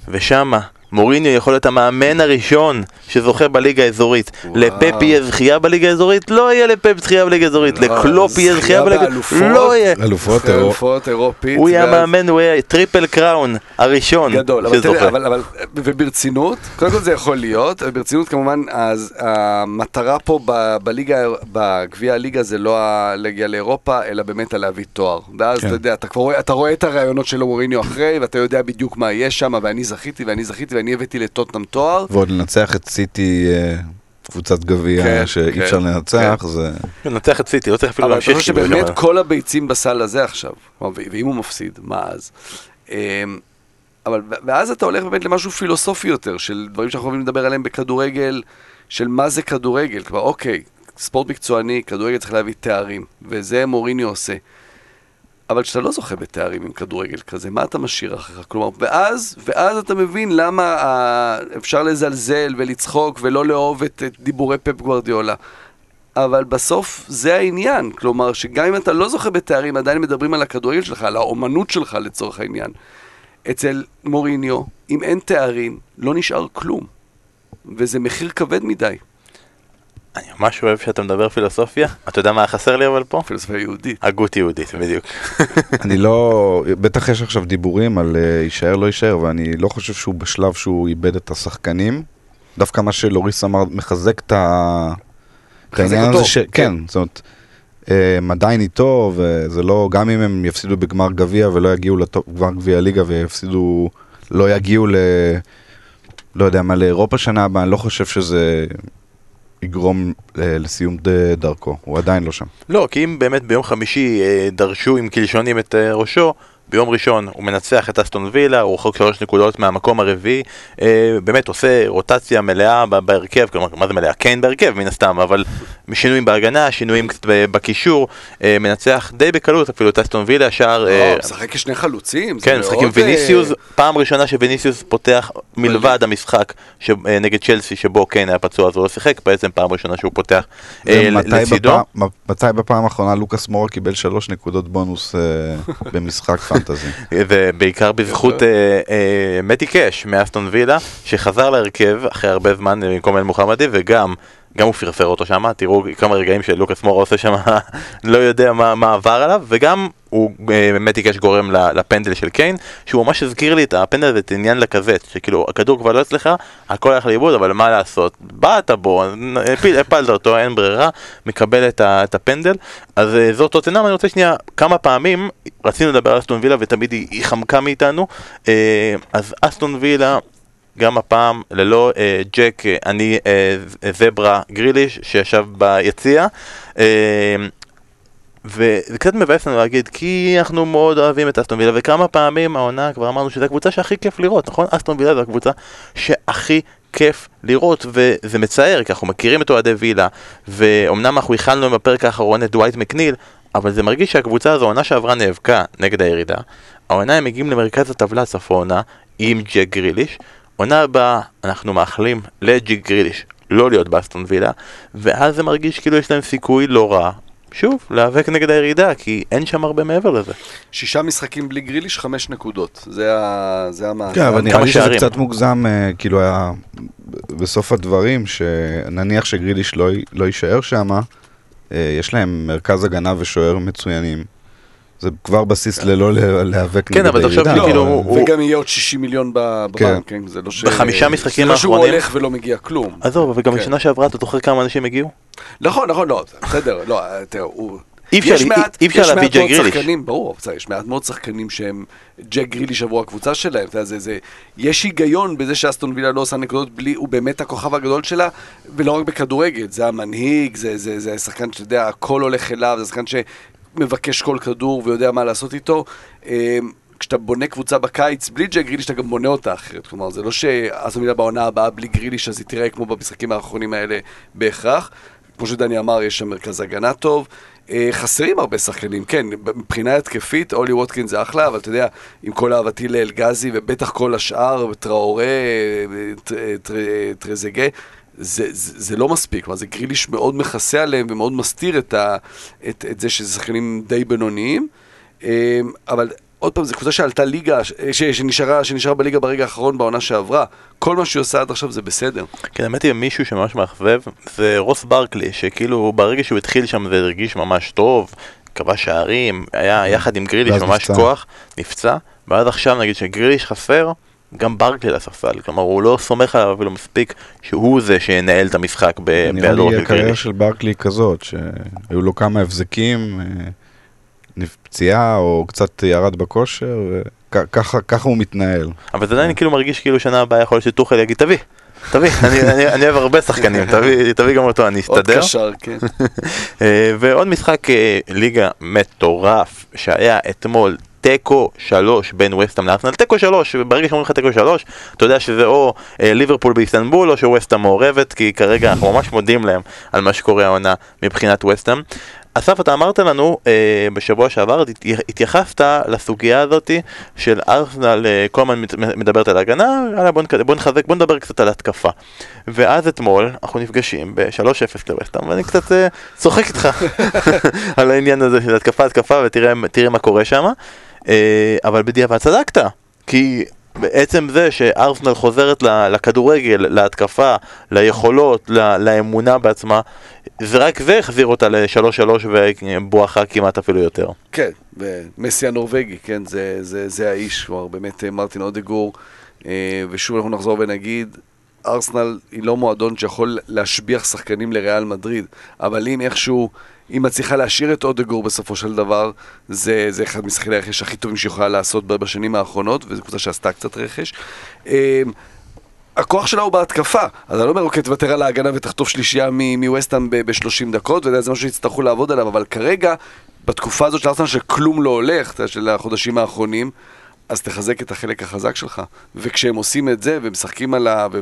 ושמה מוריניו יכול להיות המאמן הראשון שזוכה בליגה האזורית. לפפ יהיה זכייה בליגה האזורית? לא יהיה לפפ זכייה בליגה האזורית. לא, לקלופ יהיה זכייה בליגה האזורית? לא יהיה. אלופות אירופית. הוא יהיה המאמן, הוא יהיה triple crown הראשון שזוכה. אבל, אבל, וברצינות, קודם כל זה יכול להיות, וברצינות כמובן, אז המטרה פה בליגה, בגביע הליגה זה לא להגיע לאירופה, אלא באמת להביא תואר. ואז כן. אתה יודע, אתה רואה, אתה רואה את הרעיונות של מוריניו אחרי, ואתה יודע בדיוק מה יש שם, ואני זכיתי, ואני זכיתי, ואני הבאתי לטוטנאם תואר. ועוד לנצח את סיטי, אה, קבוצת גביע כן, שאי כן, אפשר לנצח, זה... ננצח את סיטי, לא צריך אפילו אבל אני להמשיך. חושב שבאמת כל הביצים בסל הזה עכשיו, ואם הוא מפסיד, מה אז? אמ, אבל ואז אתה הולך באמת למשהו פילוסופי יותר, של דברים שאנחנו אוהבים לדבר עליהם בכדורגל, של מה זה כדורגל. כלומר, אוקיי, ספורט מקצועני, כדורגל צריך להביא תארים, וזה מוריניו עושה. אבל כשאתה לא זוכה בתארים עם כדורגל כזה, מה אתה משאיר אחריך? כלומר, ואז, ואז אתה מבין למה ה... אפשר לזלזל ולצחוק ולא לאהוב את, את דיבורי פפ גוורדיולה. אבל בסוף זה העניין, כלומר שגם אם אתה לא זוכה בתארים, עדיין מדברים על הכדורגל שלך, על האומנות שלך לצורך העניין. אצל מוריניו, אם אין תארים, לא נשאר כלום. וזה מחיר כבד מדי, אני ממש אוהב שאתה מדבר פילוסופיה. אתה יודע מה היה חסר לי אבל פה? פילוסופיה יהודית. הגות יהודית, בדיוק. אני לא... בטח יש עכשיו דיבורים על אה, יישאר לא יישאר, ואני לא חושב שהוא בשלב שהוא איבד את השחקנים. דווקא מה שלוריס אמר מחזק את ה... את העניין הזה ש... כן. כן, זאת אומרת, אה, הם עדיין איתו, וזה לא... גם אם הם יפסידו בגמר גביע ולא יגיעו לגמר גביע ליגה ויפסידו... לא יגיעו ל... לא יודע מה, לאירופה שנה הבאה, אני לא חושב שזה יגרום אה, לסיום דרכו. הוא עדיין לא שם. לא, כי אם באמת ביום חמישי אה, דרשו עם קלשונים את אה, ראשו, ביום ראשון הוא מנצח את אסטון וילה, הוא רחוק שלוש נקודות מהמקום הרביעי, אה, באמת עושה רוטציה מלאה בהרכב, כלומר, מה זה מלאה? כן בהרכב מן הסתם, אבל שינויים בהגנה, שינויים קצת בקישור, אה, מנצח די בקלות אפילו את אסטון וילה, שער... אה, לא, משחק כשני חלוצים, כן, משחק עם אה, ויניסיוס, פעם ראשונה שוויניסיוס פותח מלבד המשחק ש- אה, נגד צ'לסי שבו קיין היה פצוע אז הוא לא שיחק, בעצם פעם ראשונה שהוא פותח אה, לצידו. בפעם- מתי בפעם האחרונה לוקאס מורה קיבל שלוש נקודות בונוס אה, במשחק פנטזי? ובעיקר בזכות אה, אה, מתי קאש מאסטון וילה, שחזר להרכב אחרי הרבה זמן אה, במקום אל מוחמדי, וגם גם הוא פרפר אותו שם, תראו כמה רגעים שלוקאס מורה עושה שם, לא יודע מה, מה עבר עליו, וגם הוא, אה, מתי קאש גורם לפנדל של קיין, שהוא ממש הזכיר לי את הפנדל הזה, את עניין לקזט, שכאילו הכדור כבר לא אצלך, הכל הלך לאיבוד, אבל מה לעשות, באת בו, הפלת אותו, אין ברירה, מקבל את, ה, את הפנדל, אז אה, זאת טוטנאם, אני רוצה שנייה, כמה פעמים רצינו לדבר על אסטון וילה ותמיד היא, היא חמקה מאיתנו, אה, אז אסטון וילה גם הפעם ללא אה, ג'ק, אה, אני אה, זברה גריליש שישב ביציע. אה, וזה קצת מבאס לנו להגיד כי אנחנו מאוד אוהבים את אסטון וילה וכמה פעמים העונה כבר אמרנו שזו הקבוצה שהכי כיף לראות, נכון? אסטון וילה זו הקבוצה שהכי כיף לראות וזה מצער כי אנחנו מכירים את אוהדי וילה ואומנם אנחנו הכלנו בפרק האחרון את דווייט מקניל אבל זה מרגיש שהקבוצה הזו, העונה שעברה נאבקה נגד הירידה העונה הם מגיעים למרכז הטבלה העונה עם ג'ק גריליש עונה הבאה אנחנו מאחלים לג'ק גריליש לא להיות באסטון וילה ואז זה מרגיש כאילו יש להם סיכוי לא רע שוב, להיאבק נגד הירידה, כי אין שם הרבה מעבר לזה. שישה משחקים בלי גריליש, חמש נקודות. זה ה- זה המאזן. כן, אבל נראה לי שזה. קצת מוגזם, אה, כאילו היה בסוף הדברים, שנניח שגריליש לא לא יישאר שם, יש להם מרכז הגנה ושוער מצוינים. זה כבר בסיס ללא לה- להיאבק כן, נגד הירידה. שכאילו אבל- הוא- וגם יהיה עוד 60 מיליון בבנק, כן? זה לא ש... בחמישה משחקים זה לא שהוא האחרונים- הולך ולא מגיע כלום. עזוב, אבל גם כן. בשנה שעברה אתה זוכר כמה אנשים הגיעו? נכון, נכון, לא, בסדר, לא, תראה, הוא... אי אפשר- אי- אפשר יש להביא מעט ג'ק מאוד גריליש. שחקנים, ברור, בסדר, יש מעט מאוד שחקנים שהם ג'ק גריליש עבור הקבוצה שלהם, אתה יודע, זה, זה, יש היגיון בזה שאסטון וילה לא עושה נקודות בלי, הוא באמת הכוכב הגדול שלה, ולא רק בכדורגל, זה המנהיג, זה, זה, זה השחקן שאתה יודע, הכל הולך אליו, זה שחקן שמבקש כל כדור ויודע מה לעשות איתו. אמ, כשאתה בונה קבוצה בקיץ בלי ג'ק גריליש, אתה גם בונה אותה אחרת. כלומר, זה לא שאסטון וילה בעונה הבאה בלי גריליש, אז היא תראה כמו במשחקים האחרונים האלה בהכרח. כמו שדני אמר, יש שם מרכז הגנה טוב. אה, חסרים הרבה שחקנים, כן, מבחינה התקפית, אולי ווטקין זה אחלה, אבל אתה יודע, עם כל אהבתי לאלגזי, ובטח כל השאר, טראורי, טרזגה, זה, זה, זה לא מספיק, כלומר זה גריליש מאוד מכסה עליהם ומאוד מסתיר את, ה, את, את זה שזה שחקנים די בינוניים, אה, אבל עוד פעם, זו קבוצה שעלתה ליגה, ש, שנשארה, שנשארה בליגה ברגע האחרון בעונה שעברה. כל מה שהיא עושה עד עכשיו זה בסדר. כן, האמת היא מישהו שממש מאכזב, זה רוס ברקלי, שכאילו ברגע שהוא התחיל שם זה הרגיש ממש טוב, קבע שערים, היה יחד עם גריליש ממש נפצע. כוח, נפצע, ועד עכשיו נגיד שגריליש חסר, גם ברקלי לספסל, כלומר הוא לא סומך עליו אפילו מספיק שהוא זה שינהל את המשחק בהיעדרו של גריליש. נראה לי הקריירה של ברקלי כזאת, שהיו לו כמה הבזקים. אה, פציעה או קצת ירד בכושר, וככה הוא מתנהל. אבל זה עדיין כאילו מרגיש כאילו שנה הבאה יכול להיות שטוחל יגיד תביא. תביא, אני אוהב הרבה שחקנים, תביא גם אותו, אני אסתדר. עוד קשר, כן. אה, ועוד משחק אה, ליגה מטורף שהיה אתמול, תיקו שלוש בין וסטאם לארסנל, תיקו שלוש, ברגע שאומרים לך תיקו שלוש, אתה יודע שזה או אה, ליברפול באיסטנבול או שווסטאם מעורבת, כי כרגע אנחנו ממש מודים להם על מה שקורה העונה מבחינת וסטאם. אסף, אתה אמרת לנו אה, בשבוע שעבר, התייחסת לסוגיה הזאת של ארסנל אה, כל הזמן מדברת על הגנה, יאללה בוא, בוא נחזק, בוא נדבר קצת על התקפה. ואז אתמול אנחנו נפגשים ב-3-0 לווסטהאם, ואני קצת אה, צוחק איתך על העניין הזה של התקפה התקפה ותראה מה קורה שם. אה, אבל בדיעבד צדקת, כי בעצם זה שארסנל חוזרת לכדורגל, להתקפה, ליכולות, לאמונה בעצמה, זה רק זה החזיר אותה ל-3-3 ובואכה כמעט אפילו יותר. כן, ומסי הנורבגי, כן, זה, זה, זה האיש, כלומר באמת אה, מרטין אודגור, אה, ושוב אנחנו נחזור ונגיד, ארסנל היא לא מועדון שיכול להשביח שחקנים לריאל מדריד, אבל אם איכשהו... היא מצליחה להשאיר את אודגור בסופו של דבר, זה, זה אחד משחקי הרכש הכי טובים שהיא יכולה לעשות בשנים האחרונות, וזו קבוצה שעשתה קצת רכש. אמ, הכוח שלה הוא בהתקפה, אז אני לא אומר, אוקיי, תוותר על ההגנה ותחטוף שלישייה מווסטהאם ב-30 דקות, וזה משהו שיצטרכו לעבוד עליו, אבל כרגע, בתקופה הזאת של ארסנל שכלום לא הולך, של החודשים האחרונים, אז תחזק את החלק החזק שלך. וכשהם עושים את זה, ומשחקים עליו,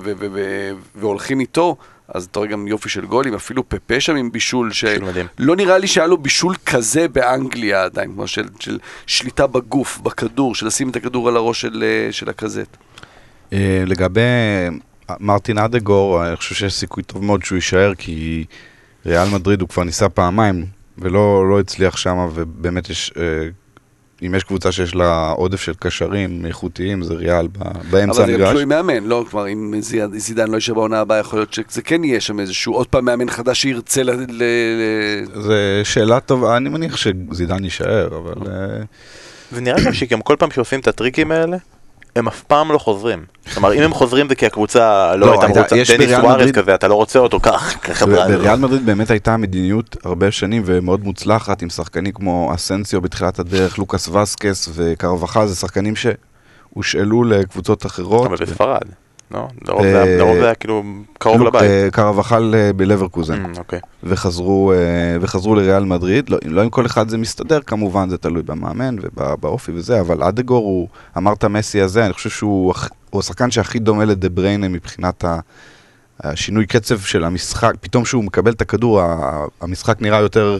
והולכים איתו, אז אתה רואה גם יופי של גולים, אפילו פפה שם עם בישול, שלא נראה לי שהיה לו בישול כזה באנגליה עדיין, כמו של, של שליטה בגוף, בכדור, של לשים את הכדור על הראש של, אה, של הקזט. אה, לגבי מרטין אדגור, אני חושב שיש סיכוי טוב מאוד שהוא יישאר, כי ריאל מדריד הוא כבר ניסה פעמיים, ולא לא הצליח שם, ובאמת יש אה, אם יש קבוצה שיש לה עודף של קשרים איכותיים, זה ריאל באמצע המגרש. אבל זה תלוי מאמן, לא? כלומר, אם זידן לא יישאר בעונה הבאה, יכול להיות שזה כן יהיה שם איזשהו עוד פעם מאמן חדש שירצה ל... זה שאלה טובה, אני מניח שזידן יישאר, אבל... אה, ונראה גם שגם כל פעם שעושים את הטריקים האלה, הם אף פעם לא חוזרים. כלומר, אם הם חוזרים זה כי הקבוצה לא, לא הייתה רוצה, דניס ווארס כזה, אתה לא רוצה אותו, קח, קח בריאל מדריד באמת הייתה מדיניות הרבה שנים ומאוד מוצלחת עם שחקנים כמו אסנסיו בתחילת הדרך, לוקאס וסקס וקרבחה, זה שחקנים שהושאלו לקבוצות אחרות. אבל בספרד. לא? לרוב זה היה כאילו קרוב לבית. אה, קרבחל אה, בלברקוזן. Mm, אוקיי. וחזרו אה, לריאל מדריד. לא, לא עם כל אחד זה מסתדר כמובן, זה תלוי במאמן ובאופי וזה, אבל אדגור הוא, אמרת מסי הזה, אני חושב שהוא השחקן שהכי דומה לדה בריינה מבחינת השינוי קצב של המשחק. פתאום שהוא מקבל את הכדור, המשחק נראה יותר...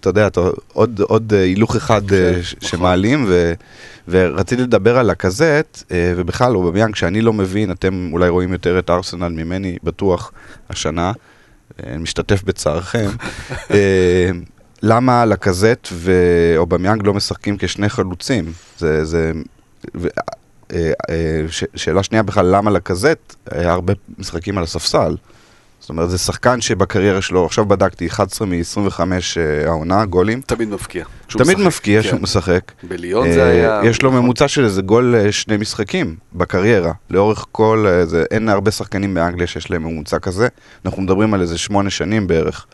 אתה יודע, אתה, עוד, עוד הילוך אחד כן, נכון. שמעלים, ו, ורציתי לדבר על הקזט, ובכלל, אובמיאנג, שאני לא מבין, אתם אולי רואים יותר את ארסנל ממני, בטוח, השנה, משתתף בצערכם. למה לקזט ואובמיאנג לא משחקים כשני חלוצים? זה, זה, ו, ש, שאלה שנייה בכלל, למה לקזט הרבה משחקים על הספסל? זאת אומרת, זה שחקן שבקריירה שלו, עכשיו בדקתי, 11 מ-25 אה, העונה, גולים. תמיד מבקיע. תמיד משחק, מבקיע כן. שהוא משחק. בליון אה, זה היה... יש לו נכון. ממוצע של איזה גול אה, שני משחקים בקריירה. לאורך כל... אין הרבה שחקנים באנגליה שיש להם ממוצע כזה. אנחנו מדברים על איזה שמונה שנים בערך.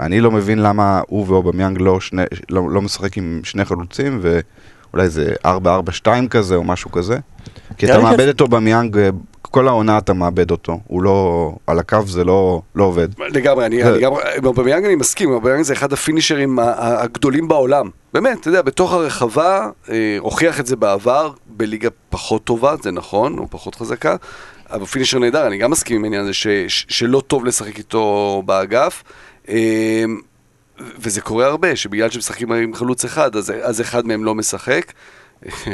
אני לא מבין למה הוא ואובמיאנג לא, שני, לא, לא משחק עם שני חלוצים, ואולי זה 4-4-2 כזה או משהו כזה. כי אתה מאבד את אובמיאנג כל העונה אתה מאבד אותו, הוא לא, על הקו זה לא, לא עובד. לגמרי, אני, אני גם, עם אובמיאנג אני מסכים, אובמיאנג זה אחד הפינישרים הגדולים בעולם. באמת, אתה יודע, בתוך הרחבה, אה, הוכיח את זה בעבר, בליגה פחות טובה, זה נכון, או פחות חזקה, אבל פינישר נהדר, אני גם מסכים עם העניין הזה ש, ש, שלא טוב לשחק איתו באגף. אה, וזה קורה הרבה, שבגלל שמשחקים עם חלוץ אחד, אז, אז אחד מהם לא משחק.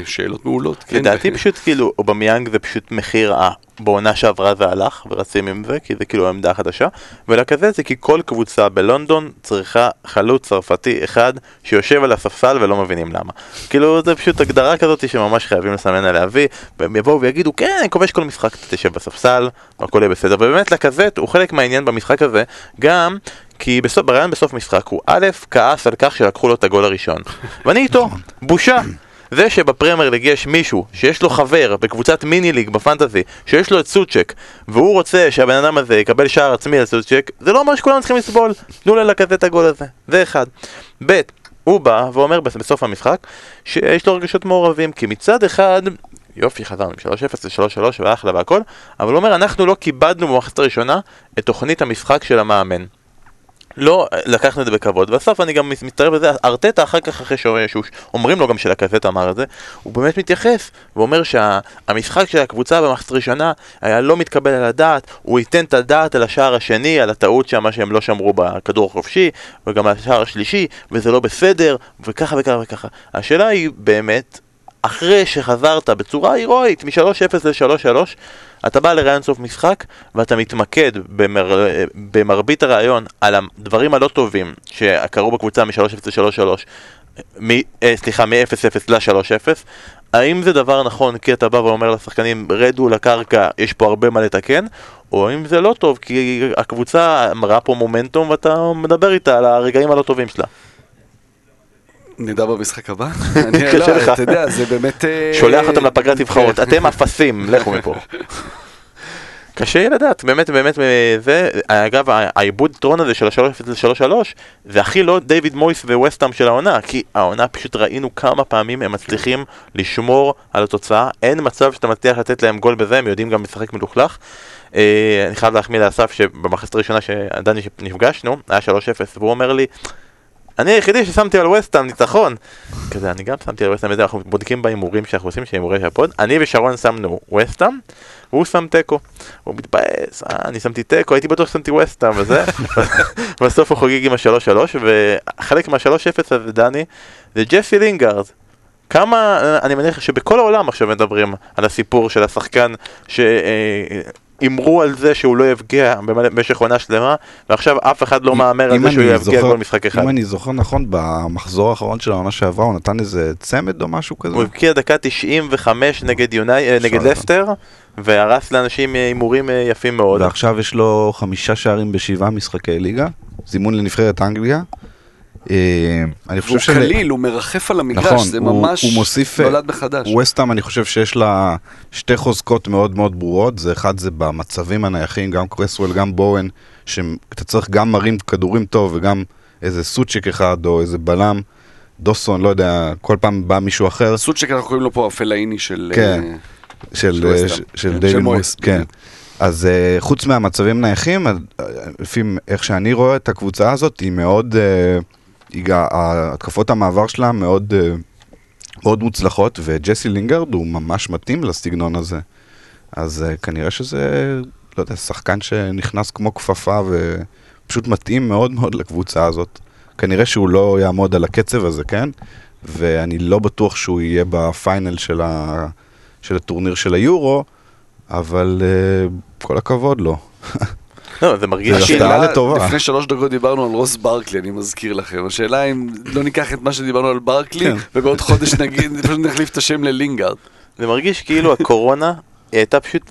שאלות מעולות, כן. לדעתי פשוט כאילו אובמיאנג זה פשוט מחיר ה... בעונה שעברה זה הלך ורצים עם זה כי זה כאילו העמדה החדשה. ולכזה זה כי כל קבוצה בלונדון צריכה חלוץ צרפתי אחד שיושב על הספסל ולא מבינים למה. כאילו זה פשוט הגדרה כזאת שממש חייבים לסמן עליה. וי והם יבואו ויגידו כן אני כובש כל משחק אתה תשב בספסל והכל יהיה בסדר. ובאמת לקזט הוא חלק מהעניין במשחק הזה גם כי בסוף, בריאיון בסוף משחק הוא א', כעס על כך שלקחו לו את הגול הראשון. ואני איתו, בושה זה שבפרמייר ליג יש מישהו שיש לו חבר בקבוצת מיני ליג בפנטזי שיש לו את סוצ'ק והוא רוצה שהבן אדם הזה יקבל שער עצמי על סוצ'ק זה לא אומר שכולם צריכים לסבול. תנו ללקט את הגול הזה. זה אחד. ב' הוא בא ואומר בס- בסוף המשחק שיש לו רגשות מעורבים כי מצד אחד יופי חזרנו מ-3-0 ל-3-3 ואחלה והכל אבל הוא אומר אנחנו לא כיבדנו במחצית הראשונה את תוכנית המשחק של המאמן לא לקחנו את זה בכבוד, בסוף אני גם מצטרף לזה, ארטטה אחר כך, אחרי שאומרים לו גם שלקזט אמר את זה, הוא באמת מתייחס ואומר שהמשחק של הקבוצה במחצית הראשונה היה לא מתקבל על הדעת, הוא ייתן את הדעת על השער השני, על הטעות שמה שהם לא שמרו בכדור החופשי, וגם על השער השלישי, וזה לא בסדר, וככה וככה וככה. השאלה היא באמת, אחרי שחזרת בצורה הירואית מ-3-0 ל-3-3, אתה בא לראיון סוף משחק ואתה מתמקד במר... במרבית הראיון על הדברים הלא טובים שקרו בקבוצה מ-3-0 ל-3-3, מ... אה, סליחה, מ-0-0 ל-3-0, האם זה דבר נכון כי אתה בא ואומר לשחקנים רדו לקרקע, יש פה הרבה מה לתקן, או האם זה לא טוב כי הקבוצה מראה פה מומנטום ואתה מדבר איתה על הרגעים הלא טובים שלה. נדע במשחק הבא? אני לא. אתה יודע, זה באמת... אה, שולח אותם לפגרת נבחרות, כן. אתם אפסים, לכו מפה. קשה לדעת, באמת, באמת, אה, זה, אגב, העיבוד טרון הזה של ה-3-0 ל-3-3, זה הכי לא דיוויד מויס וווסטאם של העונה, כי העונה פשוט ראינו כמה פעמים הם מצליחים לשמור על התוצאה, אין מצב שאתה מצליח לתת להם גול בזה, הם יודעים גם לשחק מלוכלך. אה, אני חייב להחמיא לאסף שבמחצית הראשונה שדני נפגשנו, היה 3-0, והוא אומר לי, אני היחידי ששמתי על וסטהאם ניצחון. כזה, אני גם שמתי על וסטהאם, אנחנו בודקים בהימורים שאנחנו עושים, שהימורי ה pod. אני ושרון שמנו וסטהאם, והוא שם תיקו. הוא מתבאס, אה, אני שמתי תיקו, הייתי בטוח ששמתי וסטהאם וזה. בסוף הוא חוגג עם השלוש שלוש, וחלק מהשלוש אפס הזה, דני, זה ג'סי לינגארד. כמה, אני מניח שבכל העולם עכשיו מדברים על הסיפור של השחקן שהימרו על זה שהוא לא יפגיע במשך עונה שלמה, ועכשיו אף אחד לא מהמר על זה שהוא יפגיע כל משחק אחד. אם אני זוכר נכון, במחזור האחרון של העונה שעברה הוא נתן איזה צמד או משהו כזה? הוא הבקיע דקה 95 נגד יוני, אה, נגד. לסטר, והרס לאנשים אה, הימורים אה, יפים מאוד. ועכשיו יש לו חמישה שערים בשבעה משחקי ליגה, זימון לנבחרת אנגליה. אה, אני חושב והוא של- קליל, הוא מרחף על המגרש, נכון, זה הוא- ממש הוא מוסיף, אה, נולד מחדש. ווסטהאם אני חושב שיש לה שתי חוזקות מאוד מאוד ברורות, זה אחד זה במצבים הנייחים, גם קרסוול, גם בואן, שאתה צריך גם מרים כדורים טוב וגם איזה סוצ'ק אחד או איזה בלם, דוסון, לא יודע, כל פעם בא מישהו אחר, סוצ'ק אנחנו קוראים לו פה הפלאיני של... כן. אה, של, של. ש- כן, של של דיוויד מויס, מויס, כן. אז אה, חוץ מהמצבים נייחים, לפי איך שאני רואה את הקבוצה הזאת, היא מאוד, אה, התקפות המעבר שלה מאוד, אה, מאוד מוצלחות, וג'סי לינגרד הוא ממש מתאים לסגנון הזה. אז אה, כנראה שזה, לא יודע, שחקן שנכנס כמו כפפה ופשוט מתאים מאוד מאוד לקבוצה הזאת. כנראה שהוא לא יעמוד על הקצב הזה, כן? ואני לא בטוח שהוא יהיה בפיינל של, ה... של הטורניר של היורו, אבל uh, כל הכבוד לו. לא, זה מרגיש. הפתעה לטובה. לפני שלוש דקות דיברנו על רוס ברקלי, אני מזכיר לכם. השאלה אם לא ניקח את מה שדיברנו על ברקלי, כן. ובעוד חודש נגיד, פשוט נחליף את השם ללינגארד. זה מרגיש כאילו הקורונה היא הייתה פשוט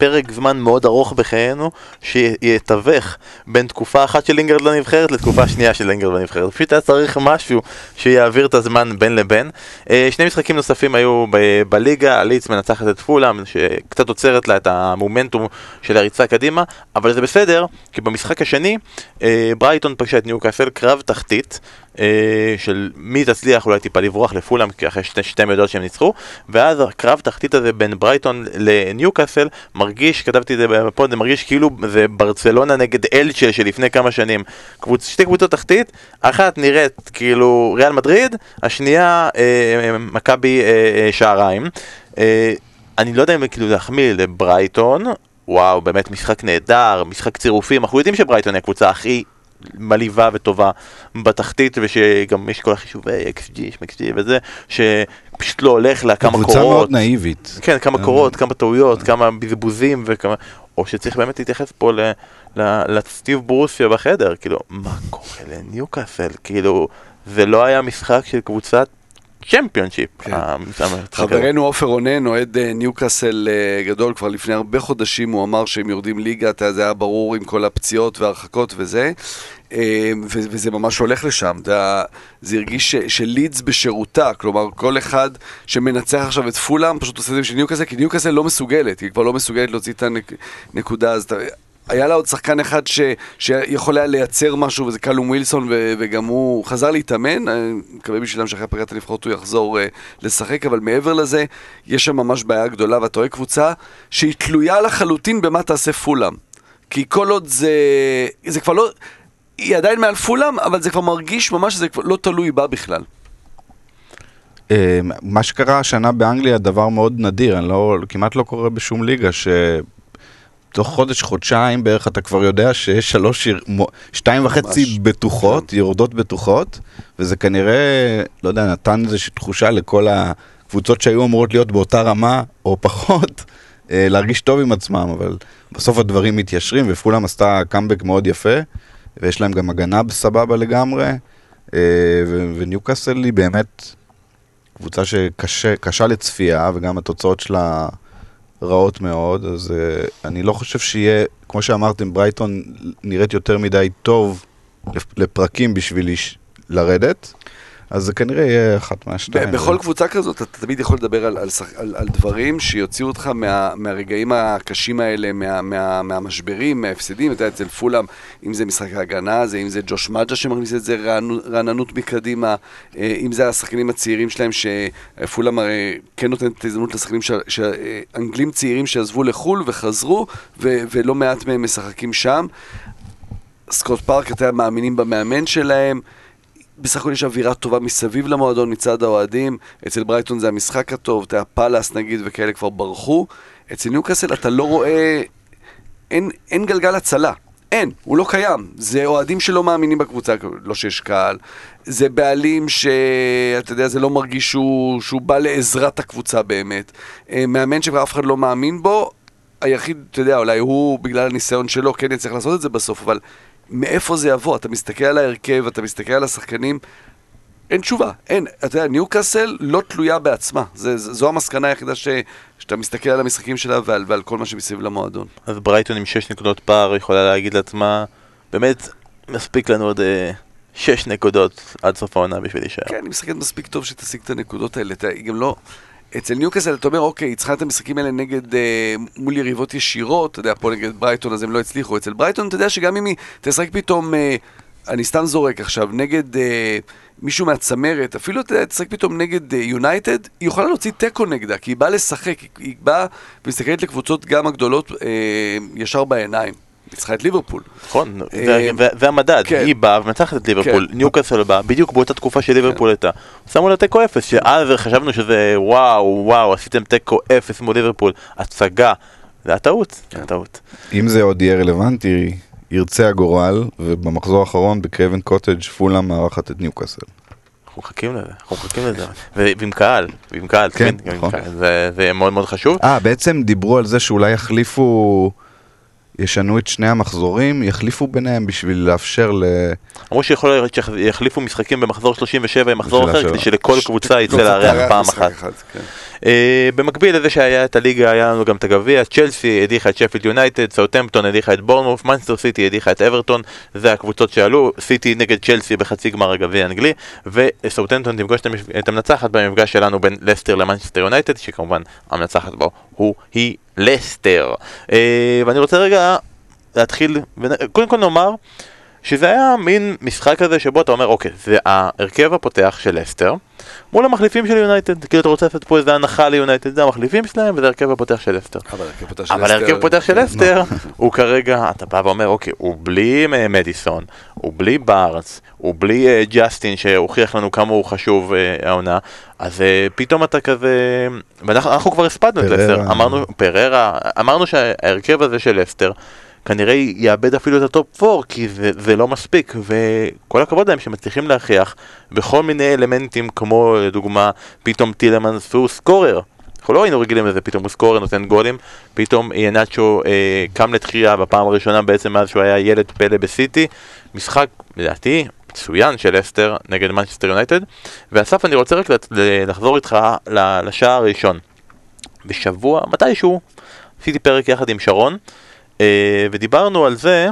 פרק זמן מאוד ארוך בחיינו שיתווך בין תקופה אחת של לינגרד לנבחרת לתקופה שנייה של לינגרד לנבחרת. פשוט היה צריך משהו שיעביר את הזמן בין לבין. אה, שני משחקים נוספים היו ב- בליגה, ליץ מנצחת את פולאם, שקצת עוצרת לה את המומנטום של הריצה קדימה, אבל זה בסדר, כי במשחק השני אה, ברייטון פגשה את ניוקאסל, קרב תחתית. אה, של מי תצליח אולי טיפה לברוח לפולאם, אחרי שתי, שתי מידות שהם ניצחו, ואז הקרב תחתית הזה בין ברייטון לניוקאסל מרגיש, כתבתי את זה בפוד, זה מרגיש כאילו זה ברצלונה נגד אלצ'ה שלפני כמה שנים. קבוצ, שתי קבוצות תחתית, אחת נראית כאילו ריאל מדריד, השנייה אה, מכבי אה, אה, שעריים. אה, אני לא יודע אם כאילו להחמיא לברייטון, וואו, באמת משחק נהדר, משחק צירופים, אנחנו יודעים שברייטון היא הקבוצה הכי מלאיבה וטובה בתחתית, ושגם יש כל החישובי XG, XG וזה, שפשוט לא הולך לה כמה קורות. קבוצה מאוד נאיבית. כן, כמה אה. קורות, כמה טעויות, כמה בזבוזים וכמה... או שצריך באמת להתייחס פה ל- ל- לסטיב ברוסיה בחדר, כאילו, מה קורה לניוקאסל? כאילו, זה לא היה משחק של קבוצת צ'מפיונשיפ. כן. הזה. חברנו עופר רונן, אוהד אה, ניוקאסל אה, גדול, כבר לפני הרבה חודשים הוא אמר שהם יורדים ליגה, זה היה ברור עם כל הפציעות וההרחקות וזה, אה, וזה ממש הולך לשם. זה הרגיש שלידס בשירותה, כלומר, כל אחד שמנצח עכשיו את פולאם פשוט עושה את זה בשביל ניוקאסל, כי ניוקאסל לא מסוגלת, היא כבר לא מסוגלת להוציא את הנקודה, אז אתה... היה לה עוד שחקן אחד ש, שיכול היה לייצר משהו, וזה קלום ווילסון, ו, וגם הוא חזר להתאמן. אני מקווה בשבילם שאחרי פגרת הנבחרות הוא יחזור uh, לשחק, אבל מעבר לזה, יש שם ממש בעיה גדולה, ואתה רואה קבוצה שהיא תלויה לחלוטין במה תעשה פולאם. כי כל עוד זה... זה כבר לא... היא עדיין מעל פולאם, אבל זה כבר מרגיש ממש שזה כבר לא תלוי בה בכלל. אה, מה שקרה השנה באנגליה דבר מאוד נדיר, אני לא, כמעט לא קורה בשום ליגה, שתוך חודש, חודשיים בערך אתה כבר יודע שיש שלוש, שתיים וחצי ממש. בטוחות, יורדות בטוחות, וזה כנראה, לא יודע, נתן איזושהי תחושה לכל הקבוצות שהיו אמורות להיות באותה רמה, או פחות, אה, להרגיש טוב עם עצמם, אבל בסוף הדברים מתיישרים, ופולאם עשתה קאמבק מאוד יפה, ויש להם גם הגנה בסבבה לגמרי, אה, וניוקאסל היא באמת... קבוצה שקשה לצפייה, וגם התוצאות שלה רעות מאוד, אז uh, אני לא חושב שיהיה, כמו שאמרתם, ברייטון נראית יותר מדי טוב לפ- לפרקים בשביל. לרדת, אז זה כנראה יהיה אחת מהשתיים. בכל קבוצה כזאת אתה תמיד יכול לדבר על, על, על, על דברים שיוציאו אותך מה, מהרגעים הקשים האלה, מה, מה, מהמשברים, מההפסדים, אתה יודע, אצל פולאם, אם זה משחק ההגנה, זה, אם זה ג'וש מג'ה שמכניס את זה רעננות מקדימה, אה, אם זה השחקנים הצעירים שלהם, שפולאם הרי כן נותנת את ההזדמנות לשחקנים, ש- ש- אנגלים צעירים שעזבו לחו"ל וחזרו, ו, ולא מעט מהם משחקים שם. סקוט פארקר, אתה יודע, מאמינים במאמן שלהם. בסך הכל יש אווירה טובה מסביב למועדון מצד האוהדים. אצל ברייטון זה המשחק הטוב, אצל פאלאס נגיד וכאלה כבר ברחו. אצל ניוקאסל אתה לא רואה... אין, אין גלגל הצלה. אין, הוא לא קיים. זה אוהדים שלא מאמינים בקבוצה, לא שיש קהל. זה בעלים שאתה יודע, זה לא מרגיש שהוא, שהוא בא לעזרת הקבוצה באמת. אה, מאמן שכבר אף אחד לא מאמין בו, היחיד, אתה יודע, אולי הוא, בגלל הניסיון שלו, כן יצטרך לעשות את זה בסוף, אבל מאיפה זה יבוא? אתה מסתכל על ההרכב, אתה מסתכל על השחקנים, אין תשובה, אין. אתה יודע, ניוקאסל לא תלויה בעצמה. זה, זה, זו המסקנה היחידה ש, שאתה מסתכל על המשחקים שלה ועל, ועל כל מה שמסביב למועדון. אז ברייטון עם 6 נקודות פער יכולה להגיד לעצמה, באמת, מספיק לנו עוד 6 נקודות עד סוף העונה בשביל להישאר. כן, היא משחקת מספיק טוב שתשיג את הנקודות האלה. היא גם לא... אצל ניוקאסל אתה אומר, אוקיי, היא צריכה את המשחקים האלה נגד, אה, מול יריבות ישירות, אתה יודע, פה נגד ברייטון אז הם לא הצליחו. אצל ברייטון אתה יודע שגם אם היא תשחק פתאום, אה, אני סתם זורק עכשיו, נגד אה, מישהו מהצמרת, אפילו אתה יודע, תשחק פתאום נגד יונייטד, היא יכולה להוציא תיקו נגדה, כי היא באה לשחק, היא, היא באה ומסתכלת לקבוצות גם הגדולות אה, ישר בעיניים. צריכה את ליברפול. נכון, אה, זה- זה- זה המדד, כן. היא באה ומנצחת את ליברפול, כן. ניוקאסל באה, בדיוק באותה תקופה שליברפול הייתה, שמו לה תיקו אפס, שאז חשבנו שזה וואו, וואו, עשיתם תיקו אפס מול ליברפול, הצגה, זה היה טעות, זה היה טעות. אם זה עוד יהיה רלוונטי, ירצה הגורל, ובמחזור האחרון בקרבן קוטג' פולה מארחת את ניוקאסל. אנחנו מחכים לזה, אנחנו מחכים לזה, ועם קהל, ועם קהל, כן, כן, נכון. זה מאוד מאוד חשוב. אה, בעצם דיברו על זה שאולי יחליפו, ישנו את שני המחזורים, יחליפו ביניהם בשביל לאפשר ל... אמרו שיכול להיות שיחליפו משחקים במחזור 37 עם מחזור אחר, כדי. שלכל קבוצה יצא קבוצה לארח פעם אחת. כן. אה, במקביל לזה שהיה את הליגה, היה לנו גם את הגביע, צ'לסי הדיחה את שפילד יונייטד, סאוטמפטון הדיחה את בורנמות', מנצ'סטר סיטי הדיחה את אברטון, זה הקבוצות שעלו, סיטי נגד צ'לסי בחצי גמר הגביע האנגלי, וסאוטמפטון תפגוש את המנצחת במפגש שלנו בין לסטר למנצ'סטר יונייטד, שכמובן המנצחת בו הוא היא לסטר. אה, ואני רוצה רגע להתחיל, קודם כל נאמר, שזה היה מין משחק כזה שבו אתה אומר, אוקיי, זה ההרכב הפותח של לסטר מול המחליפים של יונייטד, כאילו אתה רוצה לעשות פה איזה הנחה ליונייטד, זה המחליפים שלהם וזה ההרכב הפותח של לסטר. אבל הרכב הפותח של כן. לסטר הוא כרגע, אתה בא ואומר, אוקיי, הוא בלי אה, מדיסון, הוא בלי בארץ, הוא בלי אה, ג'סטין שהוכיח לנו כמה הוא חשוב אה, העונה, אז פתאום אתה כזה, ואנחנו אנחנו כבר הספדנו את. לסטר, אמרנו, פריירה, אמרנו שההרכב הזה של לסטר כנראה יאבד אפילו את ה top 4 כי זה, זה לא מספיק וכל הכבוד להם שמצליחים להכריח בכל מיני אלמנטים כמו לדוגמה פתאום טילמנס הוא scorer אנחנו לא היינו רגילים לזה, פתאום הוא scorer נותן גולים, פתאום ינאצ'ו אה, קם לתחייה בפעם הראשונה בעצם מאז שהוא היה ילד פלא בסיטי, משחק לדעתי מצוין של לסטר נגד מנצ'סטר יונייטד, ואסף אני רוצה רק לחזור איתך לשער הראשון. בשבוע, מתישהו, עשיתי פרק יחד עם שרון, ודיברנו על זה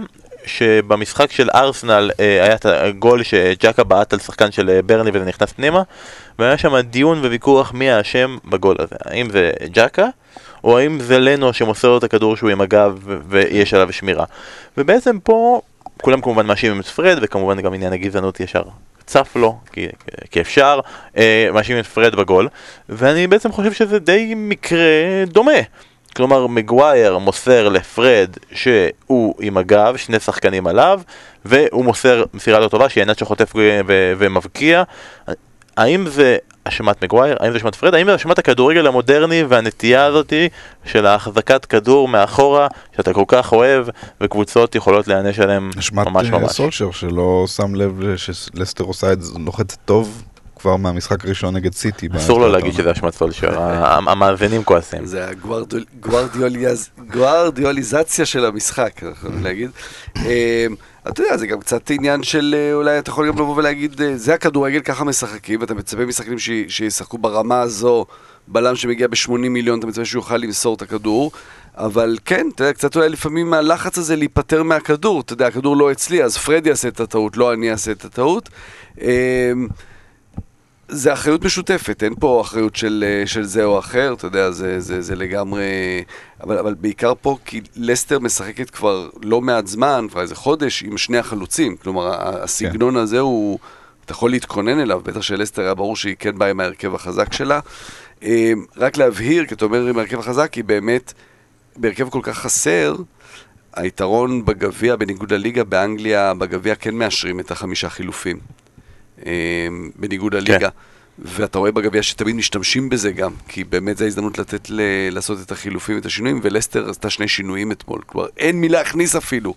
שבמשחק של ארסנל אה, היה את הגול שג'קה בעט על שחקן של אה, ברנלי וזה נכנס פנימה, והיה שם דיון וויכוח מי האשם בגול הזה, האם זה ג'קה או האם זה לנו שמוסר לו את הכדור שהוא עם הגב ויש עליו שמירה. ובעצם פה כולם כמובן מאשימים את פרד וכמובן גם עניין הגזענות ישר צף לו, כי, כי אפשר, אה, מאשים את פרד בגול, ואני בעצם חושב שזה די מקרה דומה. כלומר, מגווייר מוסר לפרד שהוא עם הגב, שני שחקנים עליו, והוא מוסר מסירה לא טובה, שינאצ'ו חוטף ו- ו- ומבקיע. האם זה אשמת מגווייר? האם זה אשמת פרד? האם זה אשמת הכדורגל המודרני והנטייה הזאתי של ההחזקת כדור מאחורה, שאתה כל כך אוהב, וקבוצות יכולות להיענש עליהם אשמת ממש אה, ממש? סולשר שלא שם לב שלסטר עושה את זה, לוחצת טוב כבר מהמשחק הראשון נגד סיטי. אסור לו להגיד. שזה אשמת סולשר, המאזינים כועסים. זה הגוורדיוליזציה של המשחק, אנחנו יכולים להגיד. אה, אתה יודע, זה גם קצת עניין של, אה, אולי אתה יכול גם לבוא ולהגיד, אה, זה הכדורגל, ככה משחקים, ואתה מצפה משחקנים שישחקו ברמה הזו, בלם שמגיע ב-80 מיליון, אתה מצפה שהוא יוכל למסור את הכדור. אבל כן, אתה יודע, קצת אולי לפעמים הלחץ הזה להיפטר מהכדור, אתה יודע, הכדור לא אצלי, אז פרד יעשה את הטעות, לא אני אעשה את הטעות. זה אחריות משותפת, אין פה אחריות של, אה, של זה או אחר, אתה יודע, זה, זה, זה לגמרי... אבל, אבל בעיקר פה, כי לסטר משחקת כבר לא מעט זמן, כבר איזה חודש, עם שני החלוצים. כלומר, הסגנון כן. הזה הוא... אתה יכול להתכונן אליו, בטח שלסטר היה ברור שהיא כן באה עם ההרכב החזק שלה. אה, רק להבהיר, כי אתה אומר עם ההרכב החזק, היא באמת, בהרכב כל כך חסר, היתרון בגביע, בניגוד לליגה, באנגליה, בגביע כן מאשרים את החמישה חילופים. אה, בניגוד לליגה. ואתה רואה בגביע שתמיד משתמשים בזה גם, כי באמת זו ההזדמנות לתת ל... לעשות את החילופים ואת השינויים, ולסטר עשתה שני שינויים אתמול, כלומר אין מי להכניס אפילו,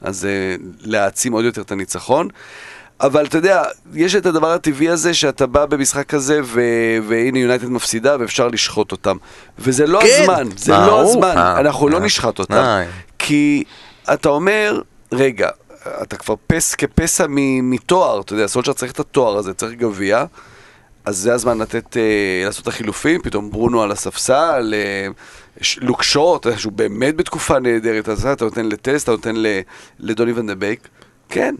אז uh, להעצים עוד יותר את הניצחון. אבל אתה יודע, יש את הדבר הטבעי הזה שאתה בא במשחק כזה ו... והנה יונייטד מפסידה ואפשר לשחוט אותם. וזה לא כן. הזמן, זה אה, לא הזמן, אה, אנחנו לא נשחט אותם. אה. כי אתה אומר, רגע, אתה כבר פס כפסע מתואר, אתה יודע, סולשר צריך את התואר הזה, צריך גביע, אז זה הזמן לתת, אה, לעשות את החילופים, פתאום ברונו על הספסל, אה, ש- לוק שור, אתה יודע שהוא באמת בתקופה נהדרת, אז אתה נותן לטלס, אתה נותן לדוני ון דה בייק, כן,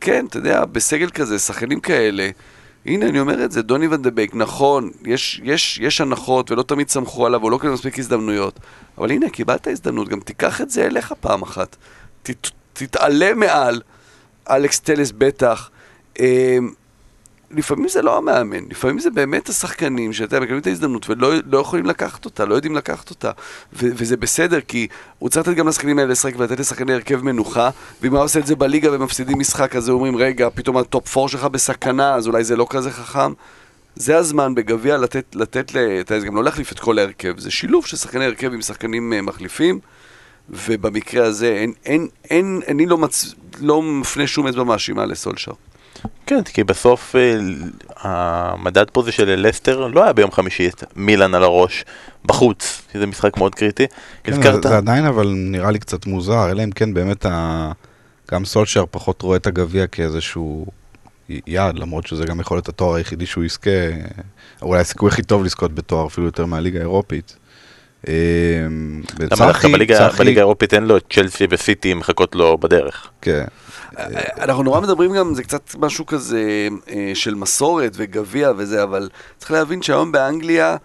כן, אתה יודע, בסגל כזה, שחקנים כאלה, הנה, אני אומר את זה, דוני ון דה בייק, נכון, יש, יש, יש הנחות ולא תמיד סמכו עליו, הוא לא קיבל מספיק הזדמנויות, אבל הנה, קיבלת הזדמנות, גם תיקח את זה אליך פעם אחת. תתעלה מעל, אלכס טלס בטח. אה, לפעמים זה לא המאמן, לפעמים זה באמת השחקנים שאתה מקבלים את ההזדמנות ולא לא יכולים לקחת אותה, לא יודעים לקחת אותה. ו- וזה בסדר, כי הוא צריך לתת גם לשחקנים האלה לשחק ולתת לשחקני הרכב מנוחה, ואם הוא עושה את זה בליגה ומפסידים משחק, אז אומרים, רגע, פתאום ה top 4 שלך בסכנה, אז אולי זה לא כזה חכם. זה הזמן בגביע לתת, לתת, ל- אתה יודע, זה גם לא להחליף את כל ההרכב, זה שילוב של שחקני הרכב עם שחקנים אה, מחליפים, ובמקרה הזה אין, אין, אין, אני לא, מצ... לא מפנה שום אצבע מאשימה לסולשר. כן, כי בסוף אה, המדד פה זה של לסטר לא היה ביום חמישי את מילאן על הראש בחוץ, שזה משחק מאוד קריטי. כן, הזכרת, זה, זה עדיין אבל נראה לי קצת מוזר, אלא אם כן באמת ה... גם סולשר פחות רואה את הגביע כאיזשהו יעד, למרות שזה גם יכול להיות התואר היחידי שהוא יזכה, אולי הסיכוי הכי טוב לזכות בתואר אפילו יותר מהליגה האירופית. צחי- בליגה האירופית אין לו את צ'לסי וסיטי מחכות לו בדרך. כן. אנחנו נורא מדברים גם, זה קצת משהו כזה אה, של מסורת וגביע וזה, אבל צריך להבין שהיום באנגליה,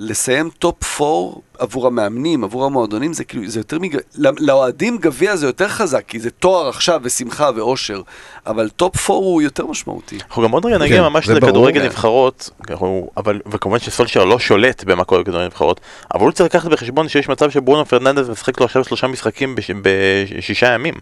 לסיים top 4 עבור המאמנים, עבור המועדונים, זה כאילו, זה יותר מג... לאוהדים גביע זה יותר חזק, כי זה תואר עכשיו ושמחה ואושר, אבל top 4 הוא יותר משמעותי. אנחנו גם עוד רגע נגיע כן, ממש. לכדורגל. נבחרות, אבל, וכמובן שסולשר לא שולט במה קורה בכדורגל נבחרות, אבל הוא צריך לקחת בחשבון שיש מצב שברונו פרננדס משחק לו עכשיו שלושה משחקים בש- בשישה ימים.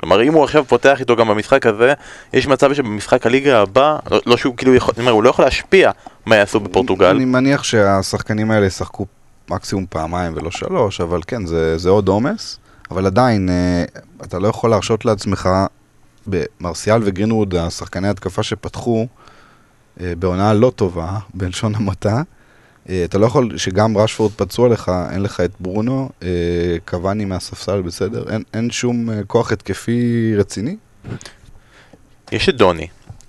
כלומר, אם הוא עכשיו פותח איתו גם במשחק הזה, יש מצב שבמשחק הליגה הבא, לא, לא שהוא כאילו יכול, אני אומר, הוא לא יכול להשפיע מה יעשו בפורטוגל. אני מניח שהשחקנים האלה ישחקו מקסימום פעמיים ולא שלוש, אבל כן, זה, זה עוד עומס. אבל עדיין, אה, אתה לא יכול להרשות לעצמך, במרסיאל וגרינווד, השחקני התקפה שפתחו, אה, בעונה לא טובה, בלשון המעטה, אתה לא יכול, שגם רשפורד פצוע לך, אין לך את ברונו, אה, קוואני מהספסל בסדר, אין שום אה, כוח התקפי רציני. יש את דוני.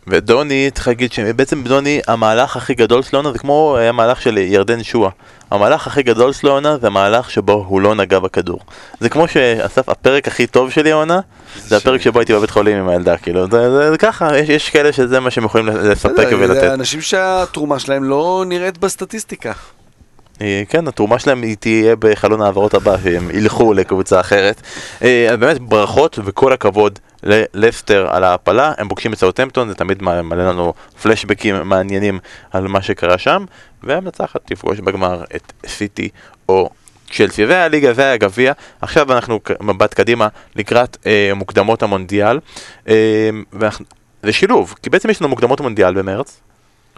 ודוני, צריך להגיד שבעצם דוני, המהלך הכי גדול של העונה זה כמו אה, המהלך של ירדן שואה. המהלך הכי גדול של העונה זה המהלך שבו הוא לא נגע בכדור. זה כמו שאסף, הפרק הכי טוב שלי העונה, זה הפרק שבו הייתי בבית חולים עם הילדה, כאילו, זה, זה, זה ככה, יש, יש כאלה שזה מה שהם יכולים לספק בסדר, זה ולתת. אנשים שהתרומה שלהם לא נראית בסטטיסטיקה. אה, כן, התרומה שלהם היא תהיה בחלון ההעברות הבא, שהם ילכו לקבוצה אחרת. אה, אז באמת ברכות וכל הכבוד ללסטר על ההעפלה, הם פוגשים את סאוטהמפטון, זה תמיד מ- מלא לנו פלשבקים מעניינים על מה שקרה שם, והמנצחת תפגוש בגמר את סיטי או צ'לסי. זה הליגה, זה הגביע. עכשיו אנחנו מבט קדימה לקראת אה, מוקדמות המונדיאל. אה, ואנחנו- זה שילוב, כי בעצם יש לנו מוקדמות המונדיאל במרץ.